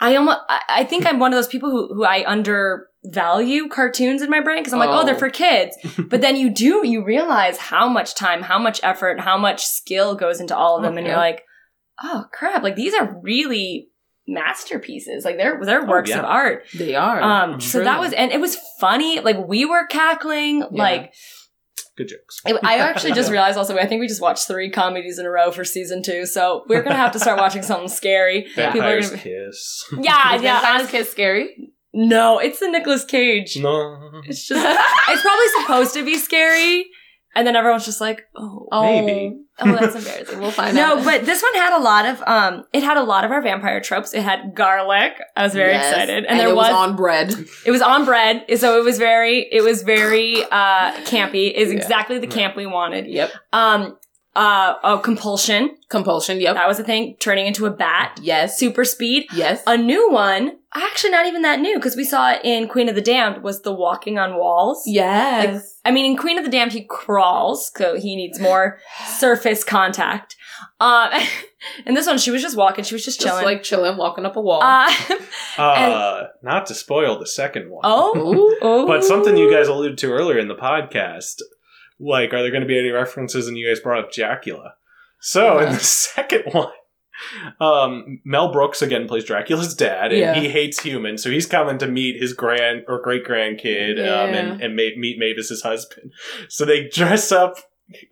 I almost, I, think I'm one of those people who, who I undervalue cartoons in my brain because I'm like, oh, Oh. they're for kids. [laughs] but then you do, you realize how much time, how much effort, how much skill goes into all of them. And you're like, oh crap, like these are really masterpieces. Like they're they're works yeah. of art. They are. Um, so that was and it was funny. Like we were cackling. Like Good jokes. I I [laughs] actually just realized also I think we just watched three comedies in a row for season two. So we're gonna have to start watching something scary. [laughs] Yeah. People are gonna be- kiss. [laughs] yeah, Is yeah. Vampire's honestly- Kiss scary? no, it's the Nicolas Cage. No. It's just it's probably supposed to be scary, and then everyone's just like, oh, Oh. Maybe. oh, that's embarrassing. We'll find [laughs] No, out. No, but this one had a lot of um it had a lot of our vampire tropes. It had garlic. I was very Yes. excited. And, there it was, was on bread. it was on bread. So it was very it was very uh campy. Is Yeah. exactly the camp we wanted. Yep. Um uh oh compulsion. Compulsion. Yep. That was a thing, turning into a bat. Yes. Super speed. Yes. A new one, actually not even that new, because we saw it in Queen of the Damned, was the walking on walls. yes. I mean, in Queen of the Damned, he crawls, so he needs more [sighs] surface contact. Um, [laughs] and this one, she was just walking. She was just Just chilling. like chilling, walking up a wall. uh, [laughs] Uh, not to spoil the second one. oh, oh, But something you guys alluded to earlier in the podcast, like, are there going to be any references? And you guys brought up Jacula. So in the [laughs] second one, um, Mel Brooks again plays Dracula's dad, and Yeah. he hates humans, so he's coming to meet his grand or great grandkid, um, and and ma- meet Mavis's husband. So they dress up.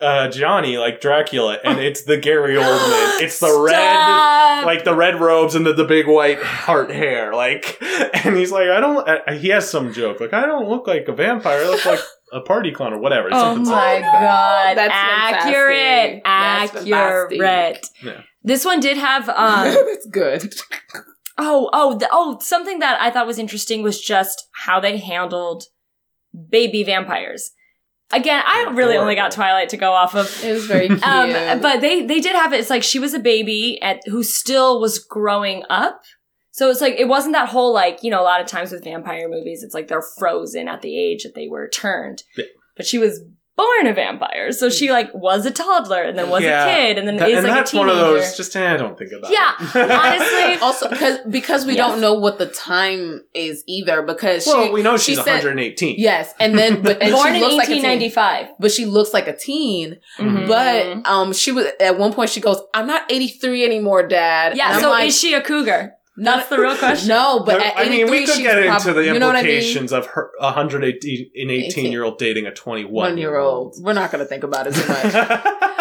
Uh, Johnny like Dracula, and it's the Gary [gasps] Oldman. It's the red, like the red robes and the, the big white heart hair like [laughs] and he's like i don't uh, he has some joke like i don't look like a vampire i look like a party clown or whatever Oh my like that. god! That's accurate, fantastic. That's accurate. Yeah. This one did have [laughs] um, That's good. Oh, oh, the, oh, something that I thought was interesting was just how they handled baby vampires. Again, I really only got Twilight to go off of. It was very [laughs] cute. Um, but they they did have it. It's like she was a baby at who still was growing up. So it's like it wasn't that whole like you know a lot of times with vampire movies it's like they're frozen at the age that they were turned. Yeah. But she was born a vampire, so she like was a toddler and then was Yeah. a kid and then That- is and like that's a one of those just eh, don't think about Yeah, it [laughs] honestly, also because because we Yes. don't know what the time is either because well she we know she she's said- 118 yes and then [laughs] but and born she in looks like a 1895. but she looks like a teen Mhm. but um she was at one point she goes I'm not 83 anymore dad Yeah, And so like, is she a cougar? That's the real question. no but There- at I mean, we 83, could she's get into prob- the you know I mean? implications of her 118 an 18 year old dating a 21 year old. we're not gonna think about it too much [laughs]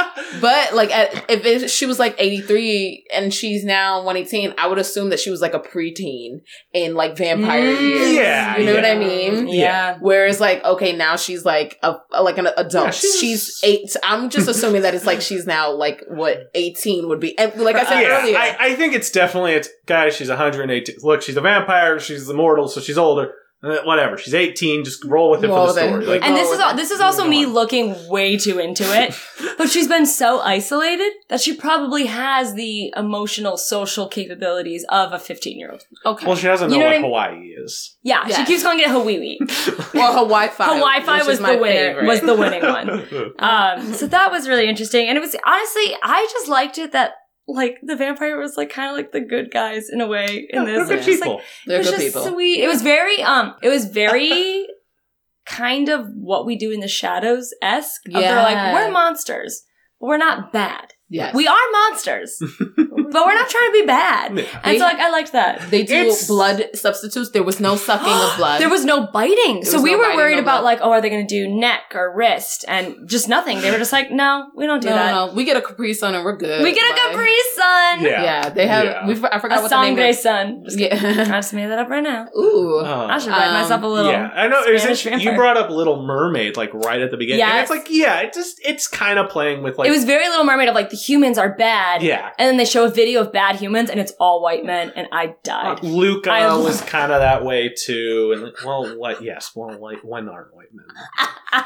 but But like, at, if it, she was like eighty three and she's now one eighteen, I would assume that she was like a preteen in like vampire Mm, years. yeah, you know what I mean. Yeah. Whereas like, okay, now she's like a like an adult. Yeah, she's, she's- eight. I'm just [laughs] assuming that it's like she's now like what eighteen would be. And like I said yeah, earlier, I, I think it's definitely it's guys. She's 118. Look, she's a vampire. She's immortal, so she's older. Uh, whatever. She's 18. Just roll with it Roll for the story. Like, Like, And this is all, this is also me looking way too into it. [laughs] But she's been so isolated that she probably has the emotional social capabilities of a 15 year old. okay. well, she doesn't You know know what what Hawaii is. Yeah, Yes. she keeps calling it Hawiwi. well, [laughs] Hawaii Five. Hawaii Fi was my the winner. favorite. Was the winning one. [laughs] Um, so that was really interesting, and it was honestly, I just liked it that like the vampire was like kind of like the good guys in a way in They're this. good It was like, people. They're it was good just people. sweet. It was very um. It was very [laughs] kind of what we do in the shadows esque. They're like we're monsters, but we're not bad. Yes. We are monsters, [laughs] [laughs] but we're not trying to be bad. Yeah. And so like I liked that. They do It's- blood substitutes. There was no sucking of [gasps] blood. There was no biting. There so we no were biting, worried no about blood. like, oh, are they going to do neck or wrist and just nothing. They were just like, no, we don't do no, that. no, we get a Capri Sun and we're good. We get a Bye. Capri Sun. Yeah. Yeah, they have. Yeah. We, I forgot A what the name Sangre is. Sun. Just kidding. I just made that up right now. Ooh. Oh. I should write Um, myself a little. yeah, I know. It was interesting. You brought up Little Mermaid like right at the beginning, Yeah. It's like, yeah, it just it's kind of playing with like, it was very Little Mermaid of like the humans are bad. yeah. And then they show a video of bad humans and it's all white men and I Uh, died. Luca I- was kind of that way too, and well, what? Yes, well, like when aren't white men? [laughs]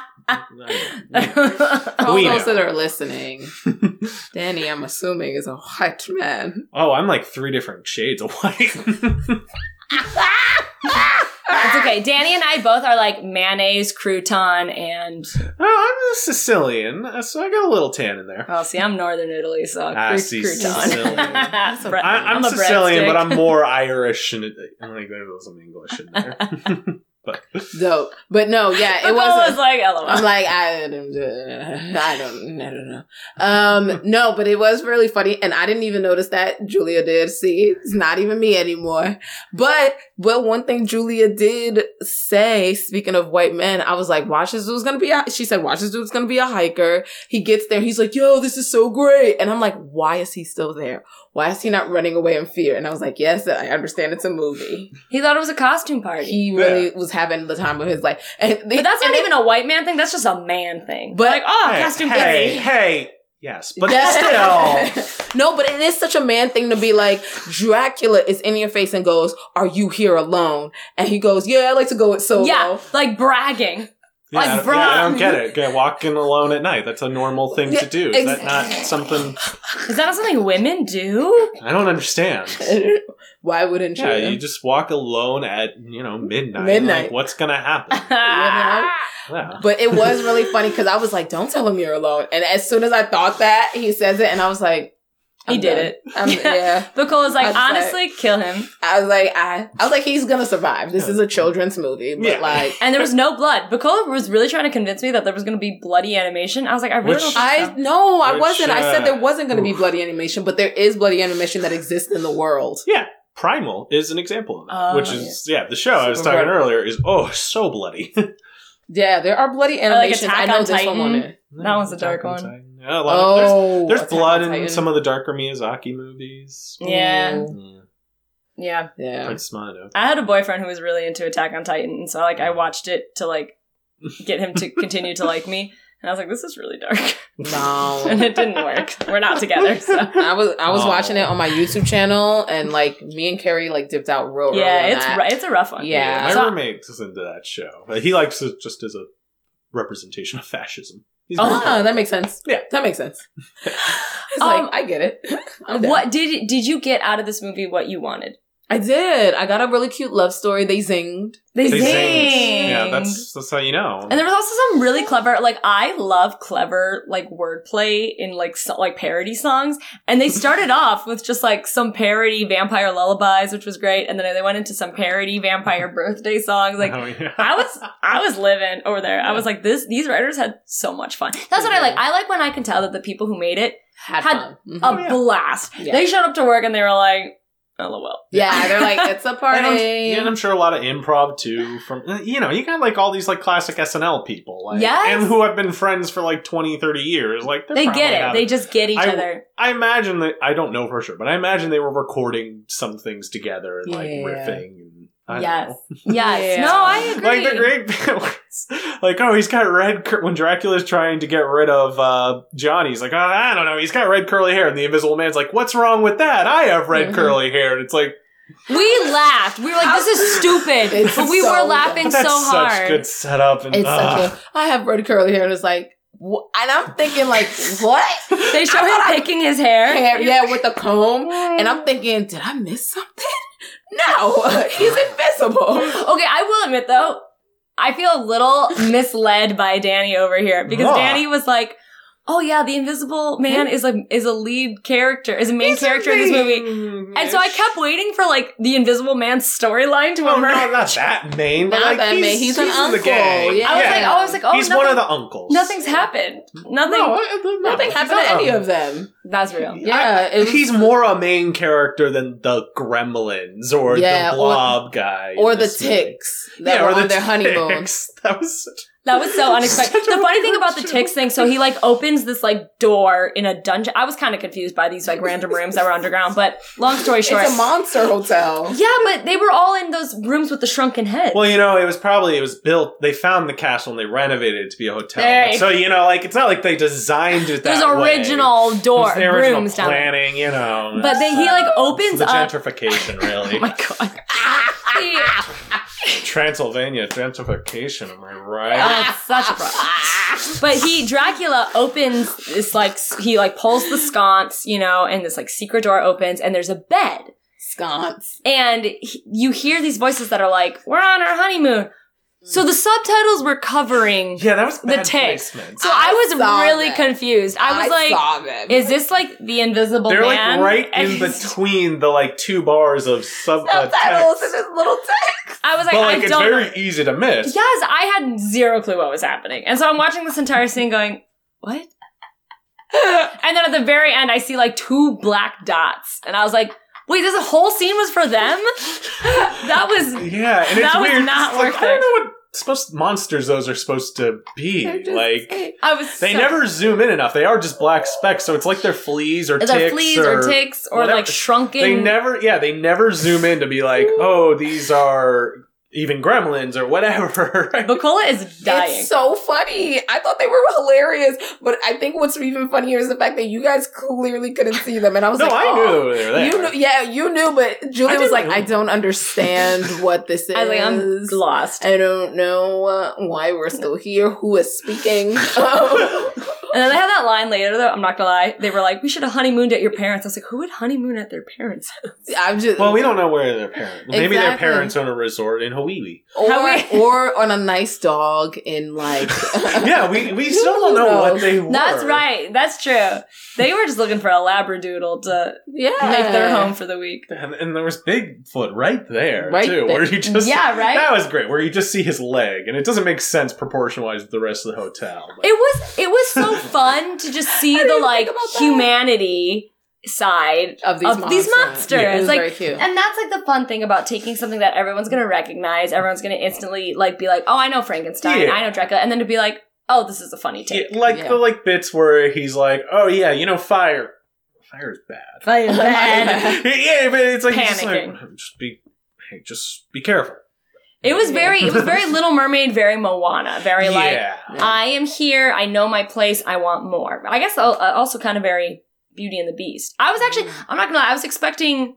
All We those know. that are listening, [laughs] Danny, I'm assuming is a white man. oh, I'm like three different shades of white. [laughs] it's okay. Danny and I both are like mayonnaise, crouton, and oh, I'm a Sicilian, so I got a little tan in there. oh, see, I'm Northern Italy, so Ah, cru- see, crouton. Sicilian. [laughs] Bre- I, I'm, a Sicilian, but I'm more Irish, and, and like there's some English in there. [laughs] but [laughs] dope. But no, yeah, it [laughs] wasn't. was like, LOL. I'm like, I don't, I don't, I don't know. Um, no, but it was really funny, and I didn't even notice that Julia did. See, it's not even me anymore. But, but one thing Julia did say, speaking of white men, I was like, watch this dude's gonna be. A, she said, watch this dude's gonna be a hiker. He gets there, he's like, yo, this is so great, and I'm like, why is he still there? Why is he not running away in fear? And I was like, yes, I understand it's a movie. he thought it was a costume party. He really was having the time of his life, and But that's not even a white man thing. That's just a man thing. But- like, oh, hey, costume hey, party. hey, yes, but Yeah. still. [laughs] no, but it is such a man thing to be like, Dracula is in your face and goes, Are you here alone? And he goes, Yeah, I like to go with solo. Yeah, like bragging. Yeah, Like, I don't- yeah, I don't get it. Get walking alone at night. That's a normal thing to do. Is that not something Is that not something women do? I don't understand? [laughs] Why wouldn't you? Yeah, you just walk alone at you know midnight. Midnight. Like, what's gonna happen? [laughs] Yeah. But it was really funny because I was like, Don't tell him you're alone. And as soon as I thought that, he says it, and I was like, He I'm did done. it. [laughs] I'm, yeah. Nicole was like, I was like- honestly, kill him. I was like, I, I was like, he's gonna survive. This is a children's movie, but Yeah. like, And there was no blood. Bacola was really trying to convince me that there was going to be bloody animation. I was like, I really Which- don't think I no, I Which, wasn't. I said uh, there wasn't going to be bloody animation, but there is bloody animation that exists in the world. Yeah. Primal is an example of that, Oh, which is yeah. The show I was talking bloody. earlier is oh so bloody. [laughs] Yeah, there are bloody like animations. Attack I know on this one on Titan. it. That one's a dark Attack on one. Titan. Yeah, a lot of- there's- Oh, there's, blood in some of the darker Miyazaki movies. Yeah. Ooh, Yeah. Yeah. Yeah. Princess Mononoke. I had a boyfriend who was really into Attack on Titan, and so like I watched it to like get him to continue to like me. And I was like, this is really dark. No. [laughs] and it didn't work. We're not together, so I was I was Oh. watching it on my YouTube channel, and like me and Carrie like dipped out real. yeah, on it's that. ru- it's a rough one. Yeah. my So- roommate is into that show. But he likes it just as a representation of fascism. He's Oh. That makes sense. Yeah. that makes sense. [laughs] it's Um, like I get it. [laughs] What did did you get out of this movie? What you wanted? I did. I got a really cute love story. They zinged. They, They zinged. zinged. Yeah, that's that's how you know. And there was also some really clever, like I love clever like wordplay in like so, like parody songs. And they started [laughs] off with just like some parody vampire lullabies, which was great. And then they went into some parody vampire [laughs] birthday songs. Like Oh, yeah. I was I was living over there. I was like, this these writers had so much fun. That's what I like. I like when I can tell that the people who made it Had, Had fun. A mm-hmm. Oh, yeah. blast. Yeah. They showed up to work and they were like, LOL. yeah, they're like it's a party. [laughs] And I'm, and I'm sure a lot of improv too. From uh, you know, you got like all these like classic SNL people, like, Yes. and who have been friends for like 20, 30 years. Like they're They get it. They just get each I- other. I imagine that I don't know for sure, but I imagine they were recording some things together and like Yeah. riffing. And, I Yes. know. Yes. [laughs] Yeah. No, I agree. Like the great bit was, [laughs] like, oh, he's got red. Cur- when Dracula's trying to get rid of uh, Johnny, he's like, oh, I don't know, he's got red curly hair, and the Invisible Man's like, what's wrong with that? I have red Mhm. curly hair, and it's like, We laughed. We were like, this is stupid. [laughs] It's but we so were laughing but so that's hard. such good setup, and It's ugh. such a. I have red curly hair, and it's like, wh- and I'm thinking like, what? They show I him thought I- picking his hair. hair, yeah, with a comb, and I'm thinking, did I miss something? No, [laughs] he's invisible. Okay, I will admit though, I feel a little misled by Danny over here because Danny was like, "Oh yeah, the Invisible Man hmm? is a is a lead character, is a main He's character in this movie." And so I kept waiting for like the Invisible Man's storyline to Oh, emerge. no, not that main, but Not like that he's, main. He's an in the uncle, gang. yeah. I was like, oh, I was like, oh, he's nothing, one of the uncles. nothing's happened. Nothing. No, no, Nothing happened to any of them. That's real. Yeah, it was- he's more a main character than the Gremlins or Yeah, the or- Blob guy, in Or the this movie. ticks that were on their honeymoon. ticks. [laughs] That was such. That was so [laughs] unexpected. The funny thing weird about the show. ticks thing, so he like opens this like door in a dungeon. I was kind of confused by these like random rooms that were underground, but long story short. It's a monster hotel. yeah, but they were all in those rooms with the shrunken heads. Well, you know, it was probably it was built. They found the castle and they renovated it to be a hotel. There But you- so you know, like it's not like they designed it. There's that way. original door There's the original rooms down planning, you know. But then he like uh, opens the up. gentrification, [laughs] really. Oh my god. Transylvania gentrification. Am I right? It's such a problem. But he Dracula opens this like he like pulls the sconce, you know, and this like secret door opens, and there's a bed. Sconce. and he- you hear these voices that are like, "We're on our honeymoon." So the subtitles were covering. yeah, that was The bad ticks. placement. So I, I was really that. confused. I was like, "Is this like the Invisible They're Man?" like right in between the like two bars of sub uh, subtitles text. and his little text? I I was like, but like I it's don't. very easy to miss. Yes, I had zero clue what was happening. And so I'm watching this entire scene going, what? [laughs] and then at the very end, I see like two black dots. And I was like, wait, this whole scene was for them? that was, Yeah, and it's That was weird. not It's like, worth I don't know what supposed monsters those are supposed to be. They're just- Like I was they so- never zoom in enough. They are just black specks, so it's like they're fleas or They're ticks fleas or, or, ticks or whatever. like shrunken. They never, yeah, they never zoom in to be like, oh, these are even gremlins or whatever. [laughs] Bacola is dying. It's so funny. I thought they were hilarious, but I think what's even funnier is the fact that you guys clearly couldn't see them, and I was no, like, I oh. knew they were there. You knew, yeah, you knew, but Julie was like, know. I don't understand [laughs] what this is. I like, I'm lost. I don't know uh, why we're still here. Who is speaking? [laughs] And then they had that line later, though. I'm not gonna lie. They were like, "We should have honeymooned at your parents." I was like, "Who would honeymoon at their parents?" I'm just Well, we don't know where their parents. Maybe their parents own a resort in Hawaii. or [laughs] or on a nice dog in like [laughs] yeah, we, we [laughs] still don't know knows? what they were. That's right. That's true. They were just looking for a labradoodle to yeah make their home for the week. And, and there was Bigfoot right there Right too, there. where you just Yeah, right? That was great. Where you just see his leg, and it doesn't make sense proportion wise with the rest of the hotel. but- It was it was so fun to just see [laughs] the like think that. humanity side of these of monsters. these monsters. Yeah, it was like very cute. and that's like the fun thing about taking something that everyone's gonna recognize, everyone's gonna instantly like be like, Oh, I know Frankenstein, Yeah. I know Dracula, and then to be like, Oh, this is a funny Yeah, take. like Yeah. the like bits where he's like, "Oh yeah, you know, fire, Fire is bad." Fire is [laughs] bad. yeah, but it's like he's just, like, just be, hey, just be careful. It was very it was very Little Mermaid, very Moana, very like I am here. I know my place. I want more. I guess uh, also kind of very Beauty and the Beast. I was actually, I'm not gonna lie, I was expecting,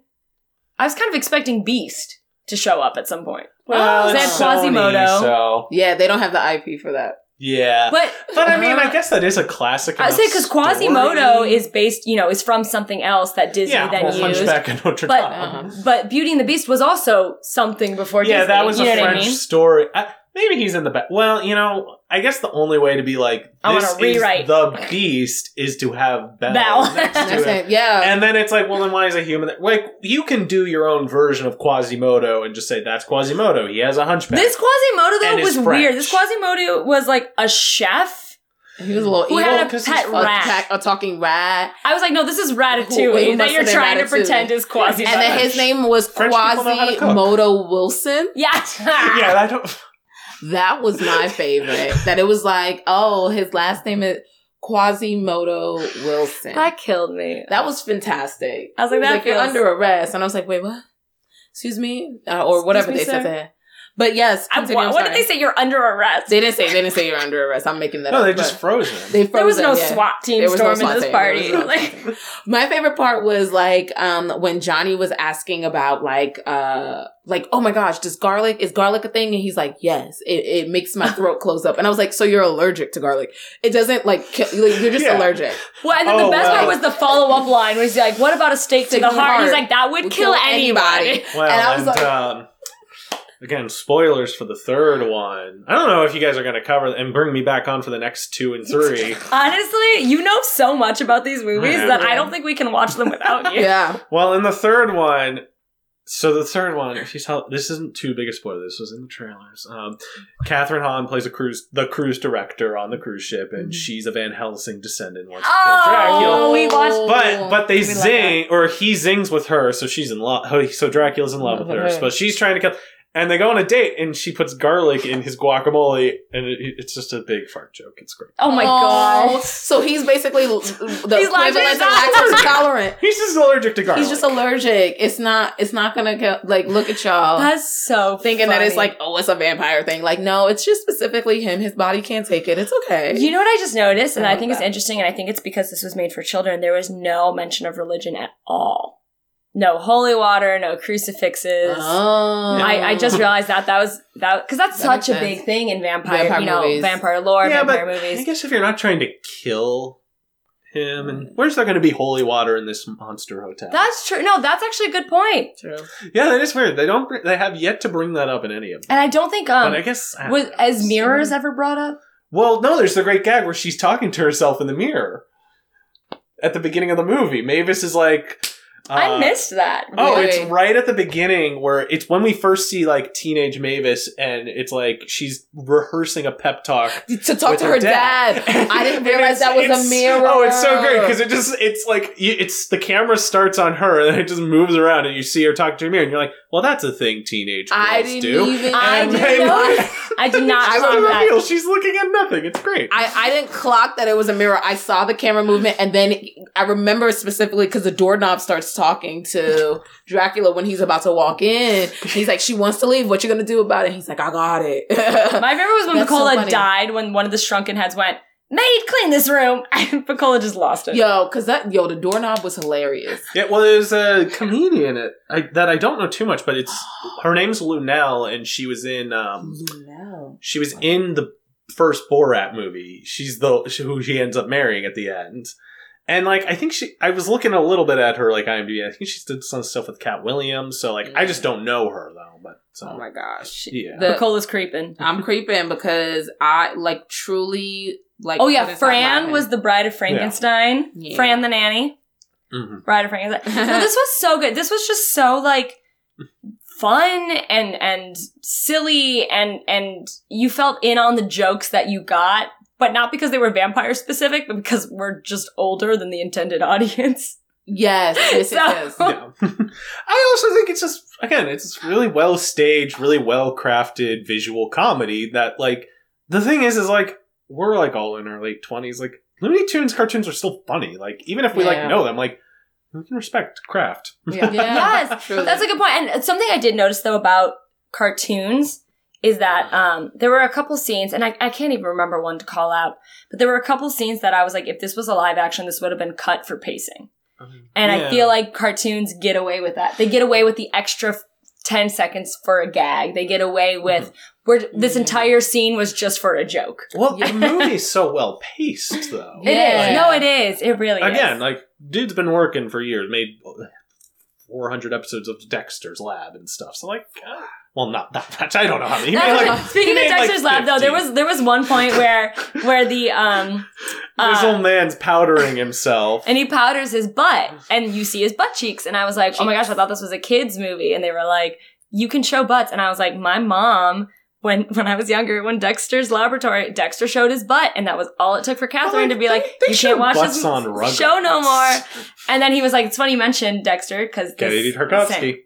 I was kind of expecting Beast to show up at some point. well, Oh, it's Sony, Quasimodo. so yeah, they don't have the IP for that. Yeah. But But I mean, I guess that is a classic. I say because Quasimodo is based, you know, is from something else that Disney yeah, then well, used. Hunchback of Notre But- Dame. Uh-huh. But Beauty and the Beast was also something before yeah, Disney. that was a French I mean? story. I, maybe he's in the back. Well, you know, I guess the only way to be like I this wanna rewrite. is the Beast is to have Belle, Belle. next to That's it. it. Yeah. And then it's like, well, then why is a human? there? Like, you can do your own version of Quasimodo and just say that's Quasimodo. He has a hunchback. This Quasimodo though is was French. weird. This Quasimodo was like a chef. he was a little Who evil. had a 'cause pet he's a, rat. ta- a talking rat. I was like, no, this is Who- Ratatouille who that must you're have been trying to Ratatouille. pretend is Quasimodo. And then his name was French people know how to cook. Quasimodo Wilson. yeah, [laughs] yeah, I don't. [laughs] That was my favorite. that it was like, oh, his last name is Quasimodo Wilson. that killed me. That was fantastic. I was like, He that you're under arrest, and I was like, wait, what? Excuse me, uh, or whatever Excuse they me, said sir? There. But yes, I- continue, what, I'm what did they say? You're under arrest. They didn't say. They didn't say you're under arrest. I'm making that up. No, up. they but just froze him. They there was froze no yeah. SWAT team There no storming this party. No Like, [laughs] My favorite part was like um when Johnny was asking about like uh like oh my gosh does garlic is garlic a thing and he's like yes it, it makes my throat close up and I was like so you're allergic to garlic it doesn't like kill, you're just Yeah. allergic well, and then Oh, the best well. part was the follow up line where he's like, "What about a steak to the to the heart?" He's heart like, "That would, would kill, kill anybody." anybody. Well, And and, I was like- um, again, spoilers for the third one. I don't know if you guys are going to cover and bring me back on for the next two and three. [laughs] Honestly, you know so much about these movies Yeah. that I don't think we can watch them without [laughs] you. yeah well, in the third one, so the third one, if you tell, this isn't too big a spoiler. This was in the trailers. Um, Kathryn Hahn plays a cruise, the cruise director on the cruise ship, and Mhm. she's a Van Helsing descendant. Wants to kill Dracula. Oh, we watched. But but they We love zing or he zings with her, so she's in love. So Dracula's in love with her, but she's trying to kill. And they go on a date, and she puts garlic in his guacamole, and it, it's just a big fart joke. It's great. Oh my Oh, god. so he's basically [laughs] the He's lactose equivalent of intolerant. lactose intolerant He's just allergic to garlic. he's just allergic it's not it's not gonna kill like look at y'all That's so thinking that it's like oh it's a vampire thing like no it's just specifically him his body can't take it it's okay You know what I just noticed, and I I love think it's interesting, and I think it's because this was made for children. There was no mention of religion at all. No holy water, no crucifixes. Oh. I, I just realized that that was that because that's That such a makes big sense. thing in vampire, Vampire you know, movies. vampire lore, yeah, vampire but I movies. guess if you're not trying to kill him, and where's there going to be holy water in this monster hotel? That's true. No, that's actually a good point. True. yeah, that is weird. They don't. br- They have yet to bring that up in any of them. And I don't think um but I guess I don't was know. as mirrors ever brought up. Well, no, there's the great gag where she's talking to herself in the mirror at the beginning of the movie. Mavis is like, I Uh, missed that. Oh, it's right at the beginning where it's when we first see like teenage Mavis, and it's like she's rehearsing a pep talk [laughs] to talk to her dad. [laughs] I didn't realize that was a mirror. Oh, it's so great because it just it's like it's the camera starts on her and then it just moves around and you see her talking to a mirror and you're like, well, that's a thing teenage girls I didn't do. even. I didn't then- know. I did not I I was that. reveal she's looking at nothing. It's great. I, I didn't clock that it was a mirror. I saw the camera movement, and then I remember specifically because the doorknob starts talking to Dracula when he's about to walk in. He's like, "She wants to leave. What you gonna do about it?" He's like, "I got it." [laughs] My favorite was when That's so died when one of the shrunken heads went, Maid, clean this room. [laughs] And Bacola just lost it. yo, because that yo, the doorknob was hilarious. Yeah, well, there's a comedian at, I, that I don't know too much, but it's [gasps] her name's Luenell, and she was in um No. she was in the first Borat movie. She's the who she ends up marrying at the end, and like I think she I was looking a little bit at her like IMDb. I think she's did some stuff with Katt Williams, so like I just don't know her though. But so Oh my gosh. Yeah. The- Bacola's creeping. I'm creeping because I like truly like. Oh yeah, Fran was the bride of Frankenstein. Yeah. Fran the nanny. Mhm. Bride of Frankenstein. [laughs] no, this was so good. This was just so like fun and and silly and and you felt in on the jokes that you got, but not because they were vampire specific, but because we're just older than the intended [laughs] audience. Yes, yes, So- yes, yes. Yeah. [laughs] I also think it's just again, it's really well staged, really well crafted visual comedy that like the thing is is like we're like all in our late twenties, like Looney Tunes cartoons are still funny. Like even if we Yeah. like know them, like we can respect craft. Yeah. [laughs] yes, that's a good point. And something I did notice though about cartoons is that um, there were a couple scenes, and I, I can't even remember one to call out, but there were a couple scenes that I was like, if this was a live action, this would have been cut for pacing. And I feel like cartoons get away with that. They get away with the extra 10 seconds for a gag. They get away with where this entire scene was just for a joke. Well, Yeah. the movie's [laughs] so well paced though. It is. Yeah. No, it is. It really is. Again, is. like dude's been working for years, made 400 episodes of Dexter's Lab and stuff. So like, well, not that much. I don't know how many. He No, made, like, Speaking of made, like, Dexter's Lab, though, there was there was one point where where the um [laughs] this uh, old man's powdering himself. and he powders his butt and you see his butt cheeks and i was like oh my gosh i thought this was a kids movie and they were like you can show butts and i was like my mom when when i was younger when dexter's laboratory dexter showed his butt and that was all it took for catherine to be like they you can't watch this show no more and then he was like it's funny you mentioned dexter because Genndy Tartakovsky.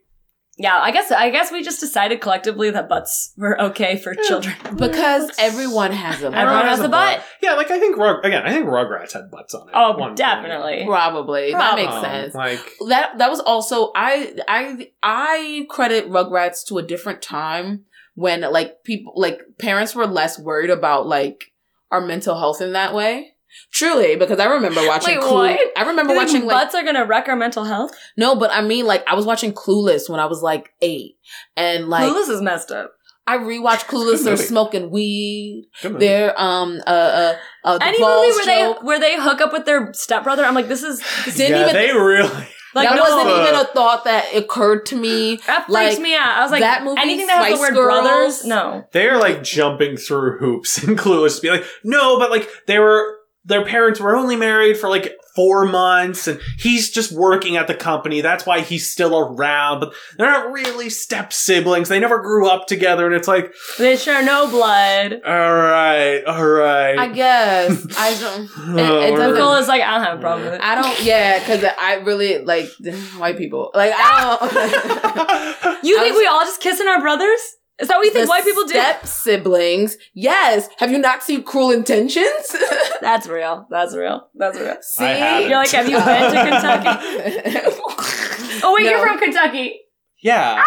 Yeah i guess i guess we just decided collectively that butts were okay for children because everyone has a butt. Everyone has a butt. Yeah, like I think Rug again. I think Rugrats had butts on it. at oh one point. definitely Probably. That Probably. makes Um, sense. Like that that was also I I I credit Rugrats to a different time when like people like parents were less worried about like our mental health in that way. Truly, because I remember watching. Wait, Clue- what? I remember You think watching like butts are gonna wreck our mental health no, but I mean like I was watching Clueless when I was like eight, and like Clueless is messed up I rewatched Clueless. They're [laughs] smoking weed. They're um uh uh, uh the Any movie balls where joke. they where they hook up with their stepbrother, I'm like, this is this Didn't yeah, even- they really. [laughs] like that no. wasn't Uh, even a thought that occurred to me. that freaks like, me out. I was like, that movie, anything that has the Spice word Girls. brothers, no. They are like jumping through hoops [laughs] and clueless to be like, no, but like they were their parents were only married for like four months and he's just working at the company. That's why he's still around, but they're not really step siblings. They never grew up together and it's like, They share no blood. all right, all right. I guess I don't. [laughs] Oh, it we're- doesn't- Nicole is like, I don't have a problem with it. I don't. Yeah, because I really like [laughs] white people. Like I don't. [laughs] You I think was- we all just kissing our brothers? Is that what you think The white people do? Step siblings. Yes. Have you not seen Cruel Intentions? [laughs] That's real. That's real. That's real. See, You're like, have you been to [laughs] Kentucky? [laughs] Oh wait, you're from Kentucky. yeah.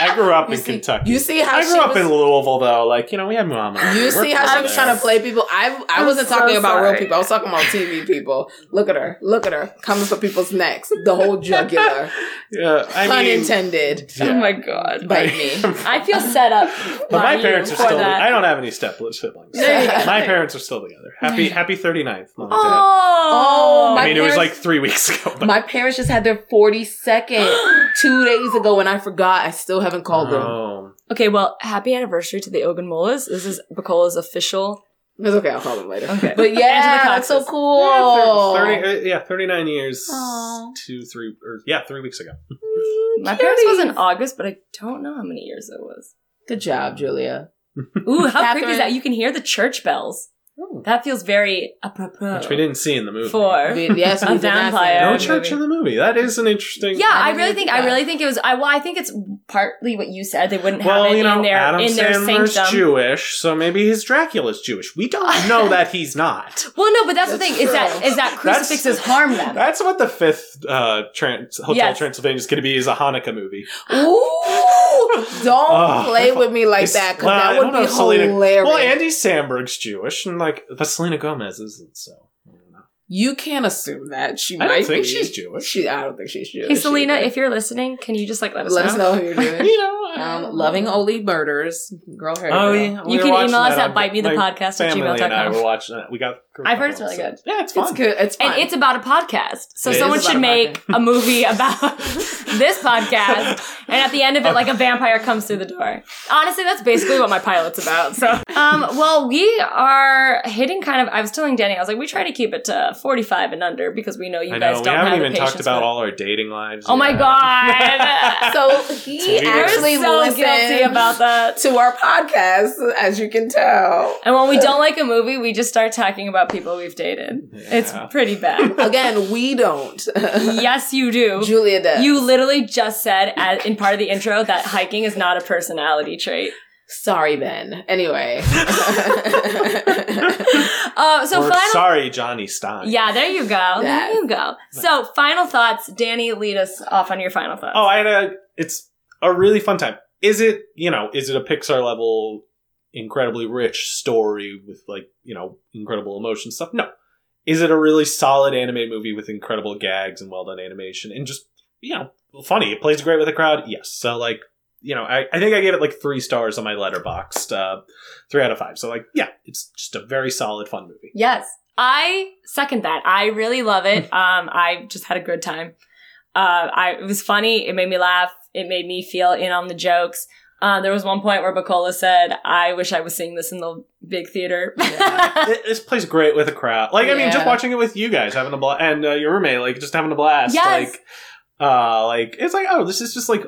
I grew up You in see- Kentucky. you see how I she grew up was- in Louisville though. Like, you know, we had mom. and You we're see how from she was trying to play people? I I I'm wasn't so talking about real people. I was talking about TV people. Look at her. Look at her. Coming for people's necks. The whole jugular. [laughs] Yeah, I Pun mean, intended. yeah. Oh my god. Bite me. [laughs] I feel set up. But my parents are still. that. I don't have any step siblings. There you go. my parents are still together. Happy Happy 39th. Mom and Dad. Oh, oh my I mean, it was parents- like three weeks ago. But My parents just had their 42nd [gasps] two days ago and I forgot. I still haven't called them. Oh. Okay, well, happy anniversary to the Ogunmolas. This is Bacola's official. It's okay. I'll call them later. Okay. [laughs] But yeah, And that's so cool. Yeah, thir- 30, uh, yeah, 39 years. Aw. Aw. two, three, or yeah, three weeks ago. [laughs] My parents was in August, but I don't know how many years it was. Good job, Julia. [laughs] Ooh, how creepy is that? You can hear the church bells. That feels very apropos. Which we didn't see in the movie. For We- yes, A we did vampire. that no movie. church in the movie. That is an interesting. Yeah, I didn't really think at I really think it was. I well, I think it's partly what you said. They wouldn't Well, have it you know, in their Adam in their Sandler's sanctum. Jewish, so maybe his Dracula's Jewish. We don't [laughs] know that he's not. Well, no, but that's, the thing is that true. is that crucifixes harm them. That's what the fifth uh, trans- Hotel Yes. Transylvania is going to be is a Hanukkah movie. Ooh, [laughs] don't play with me like that because well, that would be if Selena- hilarious. Well, Andy Samberg's Jewish, and like, but Selena Gomez isn't. So I don't know. you can't assume that she I might don't think be. she's Jewish. She, I don't think she's Jewish. Hey, Selena, either. if you're listening, can you just like let us let know? us know who you're [laughs] Jewish. you know, I Um, loving know. Only murders, girl. Hair Oh girl. yeah, we You can email us at on- bite me the podcast at family and I gmail.com. were watching that. We got. I've heard it's really good. Yeah, it's fun. It's good. It's fun. And it's about a podcast. So It is someone about should a make a movie about [laughs] this podcast. And at the end of it, like a vampire comes through the door. Honestly, that's basically what my pilot's about. So, um, well, we are hitting kind of, I was telling Danny, I was like, we try to keep it to 45 and under because we know you I guys know we don't haven't have even the talked patience about it. all our dating lives. Oh my yet. God. [laughs] so he Weird. actually We're so listened guilty about that. to our podcast, as you can tell. And when we don't like a movie, we just start talking about people we've dated. It's pretty bad. [laughs] Again, we don't. [laughs] yes, you do. Julia does. You literally just said as, in part of the intro that hiking is not a personality trait. Sorry, Ben. Anyway. [laughs] Uh, so Or final. sorry, Johnny Stein. Yeah, there you go. There you go. So final thoughts. Danny, lead us off on your final thoughts. Oh, I had a. It's a really fun time. Is it you know? Is it a Pixar level, incredibly rich story with like you know incredible emotion stuff? No. Is it a really solid anime movie with incredible gags and well done animation and just you know funny? It plays great with the crowd. Yes. So like you know, I, I think I gave it like three stars on my letterboxd, uh, three out of five. So like yeah, it's just a very solid fun movie. Yes, I second that. I really love it. [laughs] Um, I just had a good time. Uh, I it was funny. It made me laugh. It made me feel in on the jokes. Uh, there was one point where Bacola said, "I wish I was seeing this in the big theater." It- this plays great with a crowd. Like I mean, just watching it with you guys having a blast, and uh, your roommate like just having a blast. Yes. Like, uh, like it's like oh, this is just like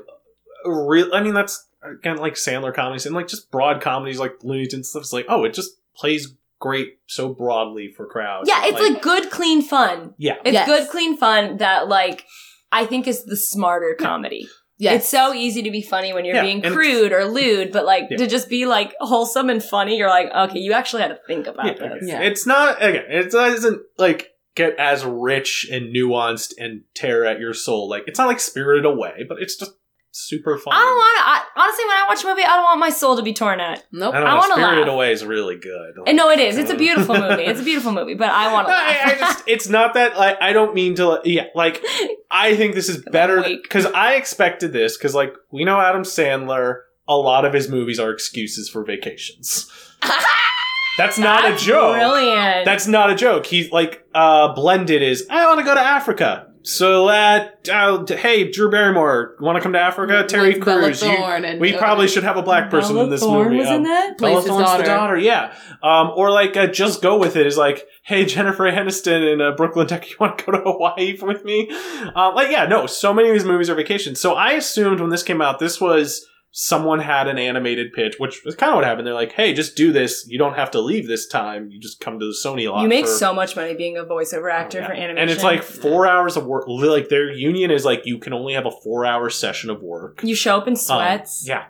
real. I mean, that's again like Sandler comedies and like just broad comedies like Looney Tunes stuff. It's like oh, it just plays great so broadly for crowds. yeah, it's like, good, clean fun. yeah, It's Yes. good, clean fun that like I think is the smarter comedy. Yes. It's so easy to be funny when you're Yeah, being and crude or lewd, but like Yeah. to just be like wholesome and funny, you're like, okay, you actually had to think about yeah, this. Yeah. It's not again. It doesn't like get as rich and nuanced and tear at your soul. Like it's not like Spirited Away, but it's just super fun. I don't want to. Honestly, when I watch a movie, I don't want my soul to be torn at. Nope. I don't I wanna Spirited laugh. Away is really good. And no, it is. It's a beautiful [laughs] movie. It's a beautiful movie, but I want to I, I laugh. just it's not that like I don't mean to like, yeah like [laughs] I think this is better because I expected this because like we know Adam Sandler a lot of his movies are excuses for vacations. [laughs] That's not That's a joke. Brilliant. That's not a joke. He's like uh blended is I want to go to Africa. So that uh, hey Drew Barrymore want to come to Africa? Terry Crews. you- and- we probably should have a black person Bella in this Thorne movie. was Um, in that. Bella Thorne's daughter. the daughter, yeah. Um, or like uh, just go with it is like, hey Jennifer Aniston in uh, Brooklyn Decker, [laughs] you want to go to Hawaii with me? Um, like yeah, no. So many of these movies are vacations. So I assumed when this came out, this was someone had an animated pitch, which was kind of what happened. They're like, hey, just do this. You don't have to leave this time. You just come to the Sony lot. You make for- so much money being a voiceover actor Oh, yeah. for animation, and it's like four hours of work. Like their union is like you can only have a four hour session of work. you show up in Um, sweats. yeah.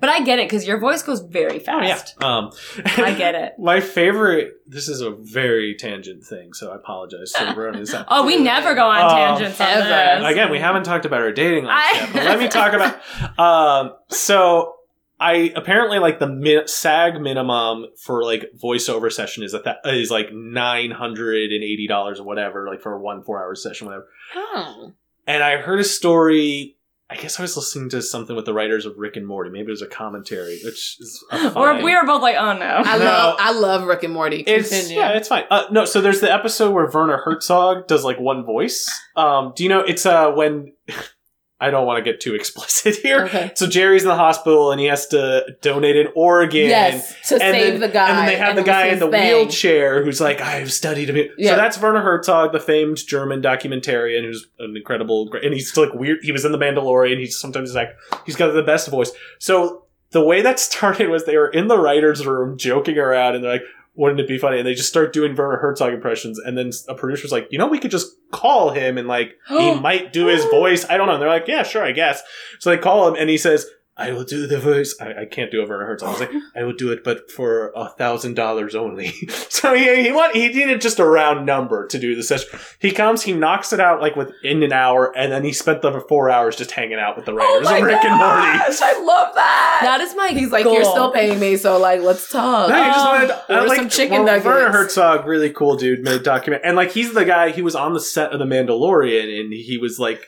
But I get it because your voice goes very fast. Oh yeah. Um, [laughs] I get it. [laughs] My favorite. This is a very tangent thing, so I apologize everyone who's that. [laughs] Oh, we never go on Um, tangents ever. Again, we haven't talked about our dating life I- yet, but let me talk about. Um, so I apparently like the mi- SAG minimum for like voiceover session is that that is like nine hundred and eighty dollars or whatever, like for a one four hour session, whatever. Oh. And I heard a story. I guess I was listening to something with the writers of Rick and Morty. Maybe it was a commentary, which is a [laughs] Or fine- we were both like, oh no. I No. love I love Rick and Morty. It's Continue. yeah, it's fine. Uh, no, so there's the episode where Werner Herzog does like one voice. Um, do you know it's uh when [laughs] I don't want to get too [laughs] explicit here. Okay. So Jerry's in the hospital and he has to donate an organ. Yes, to And save then- the guy. And then they have the guy in the wheelchair who's like, I've studied him. Yeah. So that's Werner Herzog, the famed German documentarian who's an incredible, and he's like weird. He was in The Mandalorian. He's sometimes like, he's got the best voice. So the way that started was they were in the writer's room joking around and they're like, wouldn't it be funny? And they just start doing Werner Herzog impressions. And then a producer's like, you know, we could just call him and like, he [gasps] might do his voice. I don't know. And they're like, yeah, sure, I guess. So they call him and he says, I will do the voice. I, I can't do a Werner Herzog. I was like, [gasps] I will do it, but for a thousand dollars only. [laughs] so he he want, he needed just a round number to do the session. He comes, he knocks it out like within an hour, and then he spent the four hours just hanging out with the Oh writers my of Rick and Morty. gosh, I love that. That is my He's like, goal. you're still paying me, so like, let's talk. No, he just Oh, wanted order uh, like some chicken well, nuggets. Werner Herzog, really cool dude, made a document, and like he's the guy. He was on the set of The Mandalorian, and he was like,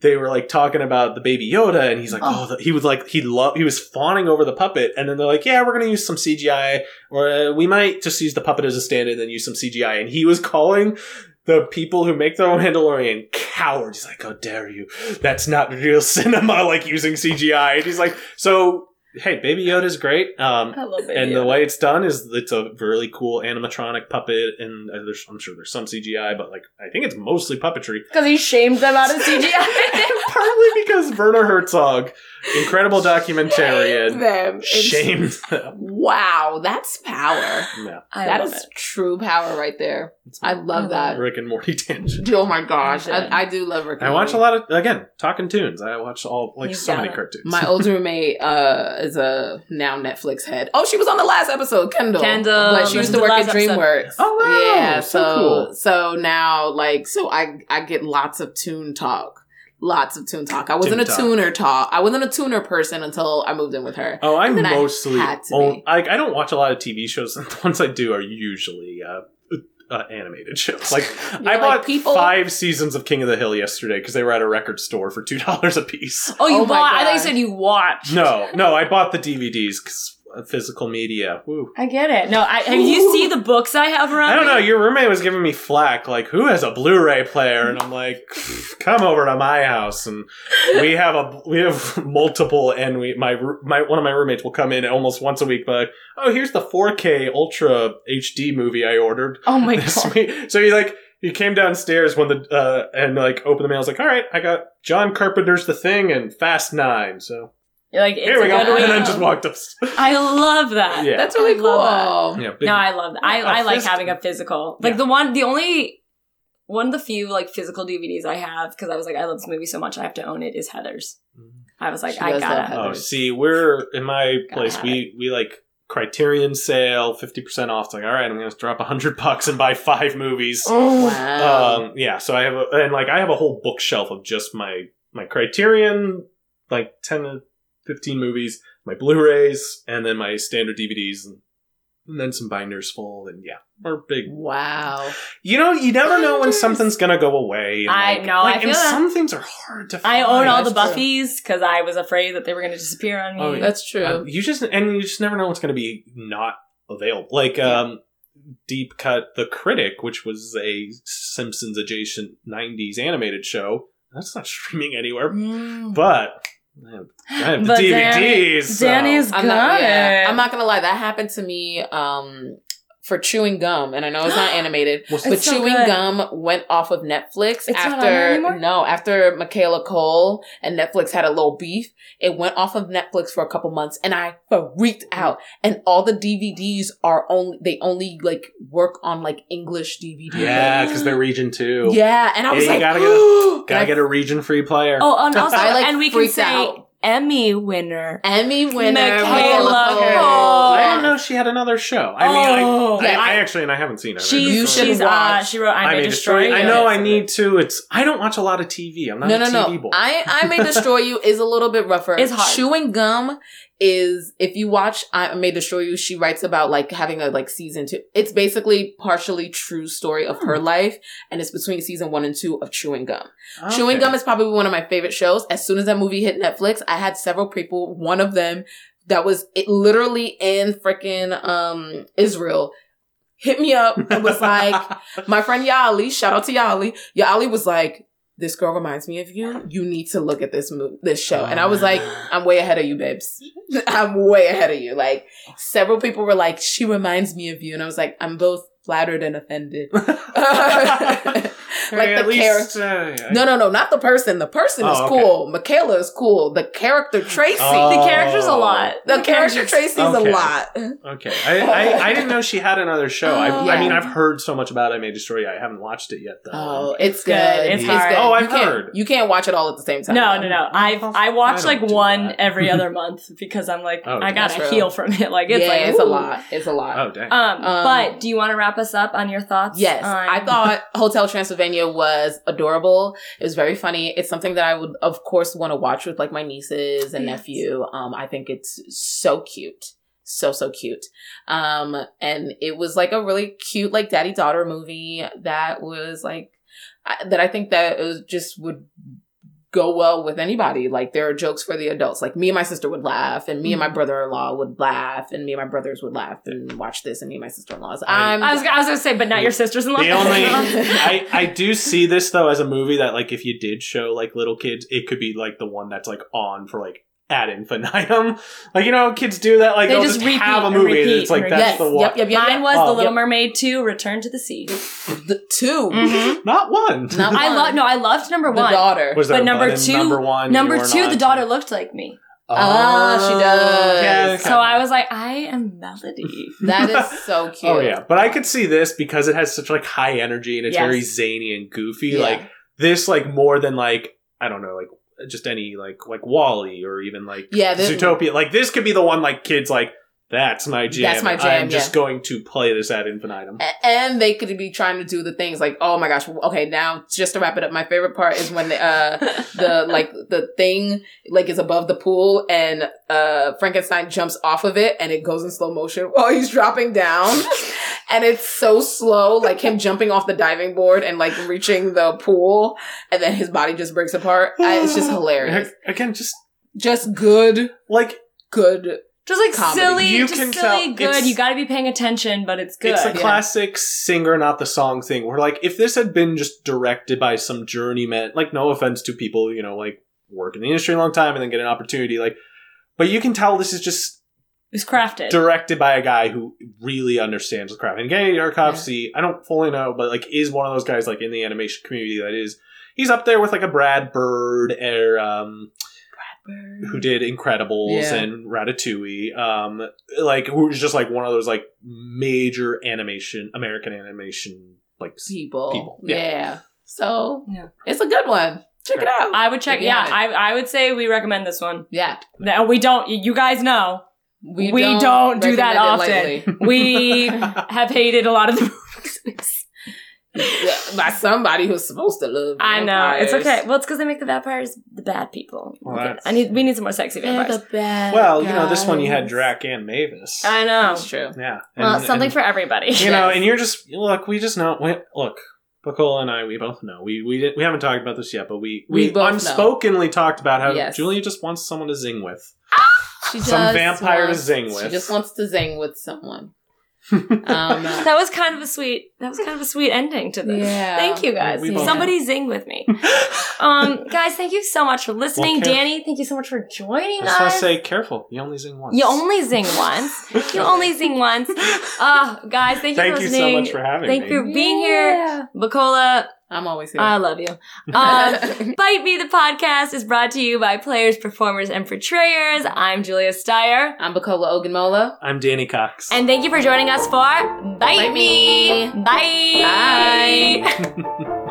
they were like talking about the Baby Yoda, and he's like, oh, the, he was like, he loved, he was fawning over the puppet, and then they're like, yeah, we're gonna use some CGI, or uh, we might just use the puppet as a stand-in, and then use some CGI, and he was calling. The people who make their the Mandalorian cowards. He's like, "How dare you? That's not real cinema." Like using CGI, and he's like, "So, hey, Baby Yoda's great. Um, I love it. and the way it's done is it's a really cool animatronic puppet, and uh, there's, I'm sure there's some CGI, but like I think it's mostly puppetry. because he shamed them out of CGI. [laughs] Partly because Werner Herzog, incredible documentarian, them. Shamed them. Wow, that's power. Yeah, I That love is it. true power right there. It's I love that. Rick and Morty [laughs] tangent. Oh my gosh, I, I do love Rick. and I watch a lot of again talking tunes. I watch all like You so many it. cartoons. My old [laughs] roommate uh, is a now Netflix head. Oh, she was on the last episode, Kendall. Kendall, but she used to work at last episode. DreamWorks. Oh, wow. yeah. So So cool. so now like so I I get lots of tune talk. Lots of tune talk. I wasn't Tune a talk. tuner talk. I wasn't a tuner person until I moved in with her. Oh, I'm And then I mostly. had to own- be. I, I don't watch a lot of TV shows. [laughs] The ones I do are usually uh, uh, animated shows. [laughs] Like You're I like, bought people- five seasons of King of the Hill yesterday because they were at a record store for two dollars a piece. Oh, you Oh my bought? I thought you gosh. said you watched. No, no, I bought the DVDs because physical media. Woo. I get it. No, I have you see the books I have around? I don't know. Your roommate was giving me flack, like, "Who has a Blu-ray player?" And I'm like, "Come over to my house, and we have a we have [laughs] multiple, and we my my one of my roommates will come in almost once a week, but like, oh, here's the 4K Ultra HD movie I ordered Oh my [laughs] god. week." So he like he came downstairs when the uh and like opened the mail. I was like, "All right, I got John Carpenter's The Thing and Fast Nine, so You're like, it's here we a go," good and then week. just walked up. I love that. Yeah. That's really I love cool. Yeah, big, no, I love that. I, A I like physical- having a physical. Like Yeah. the one, the only one of the few like physical DVDs I have because I was like, I love this movie so much, I have to own it. Is Heathers. I was like, She I does love gotta. Heather. Oh, see, we're in my place. have We we like Criterion sale, fifty percent off. It's like, all right, I'm gonna drop a hundred bucks and buy five movies. Oh, Wow. Um, yeah. So I have a and like I have a whole bookshelf of just my my Criterion, like ten to fifteen movies, my Blu-rays, and then my standard DVDs, and, and then some binders full. And yeah, we're big. wow. You know, you never know when something's gonna go away. and, I like- know, I like, feel and that. some things are hard to. Find. I find. own all the that's. Buffies because I was afraid that they were going to disappear on me. Oh, yeah. That's true. Uh, you just and you just never know what's going to be not available. Like um, Deep Cut the Critic, which was a Simpsons adjacent '90s animated show. That's not [laughs] streaming anywhere, Mm. but I have, I have the But DVDs. Danny- so- Danny's I'm not, got yeah, it. I'm not gonna lie. That happened to me um, for chewing gum, and I know it's not [gasps] animated, What's but so chewing good. gum went off of Netflix It's after no, after Michaela Coel and Netflix had a little beef. It went off of Netflix for a couple months, and I freaked mm-hmm. out. And all the DVDs are only they only like work on like English DVDs. yeah, because they're region two. yeah, and I was Yeah, you like, gotta [gasps] get a- Gotta get a region free player. Oh, and [laughs] also, I, like, and we can say out. Emmy winner. Emmy winner Michaela Coel. Coel. I Yeah. didn't know she had another show. I mean, Oh. I, Yeah, I, I- actually and I haven't seen it. She's You should she's uh, watch she wrote I, I May may Destroy destroy. You. I know. I need to. It's. I don't watch a lot of TV. I'm not no, a no, TV no. boy. I I may destroy you is a little bit rougher. It's hard. Chewing gum is if you watch I may destroy you. She writes about like having a like season two. It's basically partially true story of Hmm. her life, and it's between season one and two of Chewing Gum. Okay. Chewing Gum is probably one of my favorite shows. As soon as that movie hit Netflix, I had several people. One of them that was it literally in freaking um Israel hit me up and was like, [laughs] my friend Yali, shout out to Yali. Yali was like, this girl reminds me of you. You need to look at this mo- this show. And I was like, ah. I'm way ahead of you, babes. [laughs] I'm way ahead of you. Like several people were like, she reminds me of you. And I was like, I'm both flattered and offended. [laughs] [laughs] like At the character. uh, No, no, no, not the person. The person is Oh, okay. cool. Michaela is cool. The character Tracy. Oh. The character's a lot. the character Tracy's Okay. a lot. Okay, I, I I didn't know she had another show. I, Oh, I mean. I've heard so much about I May Destroy You. I haven't watched it yet though. Oh, it's good. good. It's good. hard. Oh, I've you can't, heard. You can't watch it all at the same time. No, no, no. I I watch I like one that. every [laughs] other month because I'm like Oh, I gotta real. heal from it. Like it's yeah, like it's a lot. It's a lot. oh dang. Um, Um, but do you want to wrap us up on your thoughts? Yes, I thought Hotel Transylvania was adorable. It was very funny. It's something that I would, of course, want to watch with like my nieces and Yes. nephew. Um, I think it's so cute, so so cute. Um, and it was like a really cute like daddy daughter movie that was like I, that. I think that it was just would go well with anybody. Like there are jokes for the adults. Like me and my sister would laugh, and me and my Mhm. brother in law would laugh, and me and my brothers would laugh and watch this, and me and my sister in laws. I- I'm I was, I was gonna say, but not your sisters-in-law. The only [laughs] I I do see this though as a movie that like if you did show like little kids, it could be like the one that's like on for like ad infinitum. [laughs] Like you know, kids do that. Like They they will just just, repeat have a and movie, and repeat it's like and that's yes, the one. yep, yep, yep. Mine was Oh, The Little yep. Mermaid 2, Return to the Sea. The two. Mhm. Not one. Not I one. love no, I loved number The one. daughter. Was there But a number two- Number one. Number two, the daughter looked like me. Ah, she does. Yeah, okay. So I was like, I am Melody. [laughs] that is so [laughs] cute. Oh yeah, but I could see this because it has such like high energy and it's Yes. very zany and goofy. Yeah. Like this, like more than like I don't know, like just any like like WALL-E or even like Yeah, this- Zootopia. Like this could be the one like kids like that's my jam. That's my jam, I'm just going to play this ad infinitum. And they could be trying to do the things like, oh my gosh, okay, now just to wrap it up, my favorite part is when the uh [laughs] the like the thing like is above the pool and uh Frankenstein jumps off of it and it goes in slow motion while he's dropping down. [laughs] and it's so slow, like him jumping off the diving board and like reaching the pool and then his body just breaks apart. I, it's just [sighs] hilarious. Again, just Just good, like good. just like Comedy. silly, You just can silly, tell good. You got to be paying attention, but it's good. it's a Yeah. classic singer, not the song thing. Where like if this had been just directed by some journeyman, like no offense to people, you know, like work in the industry a long time and then get an opportunity, like, but you can tell this is just it's crafted. directed by a guy who really understands the craft. And Genndy Tartakovsky, I don't fully know, but like is one of those guys like in the animation community that is he's up there with like a Brad Bird or um who did Incredibles Yeah. and Ratatouille. Um like who's just like one of those like major animation American animation like people. People, Yeah. yeah. So Yeah. it's a good one. Check it out. I would check. If Yeah. I I would say we recommend this one. yeah. No, we don't. You guys know We don't, don't do that often. [laughs] we have hated a lot of the movies. By somebody who's supposed to love. I know it's okay. Well, it's because they make the vampires the bad people. Well, Okay. I need. We need some more sexy vampires. the bad well, you know, this one you had. Drac and Mavis. I know. That's true. yeah. Well, something and- for everybody. you know, and you're just look. We just know. We, look, Bacola and I, we both know. We we didn't, we haven't talked about this yet, but we We we, both know. unspokenly talked about how Yes. Julia just wants someone to zing with. She Some just vampire to wants- zing She with. just wants to zing with someone. [laughs] Um, that was kind of a sweet. That was kind of a sweet ending to this. Yeah. Thank you guys. We- we both- Somebody zing with me. [laughs] Um, guys, thank you so much for listening. Well, Kev- Danny, thank you so much for joining I just want us. to say, careful. You only zing once. you only zing once. [laughs] You only zing once. Uh, guys, thank you Thank for you so much for having Thank me. Thank you for being here. Yeah. Bacola, I'm always here. I love you. Um, [laughs] Bite Me, the podcast, is brought to you by players, performers, and portrayers. I'm Julia Steyer. I'm Bacola Ogunmola. I'm Danny Cox. And thank you for joining us for Bite, Bite Me. Me. Bye. Bye. [laughs]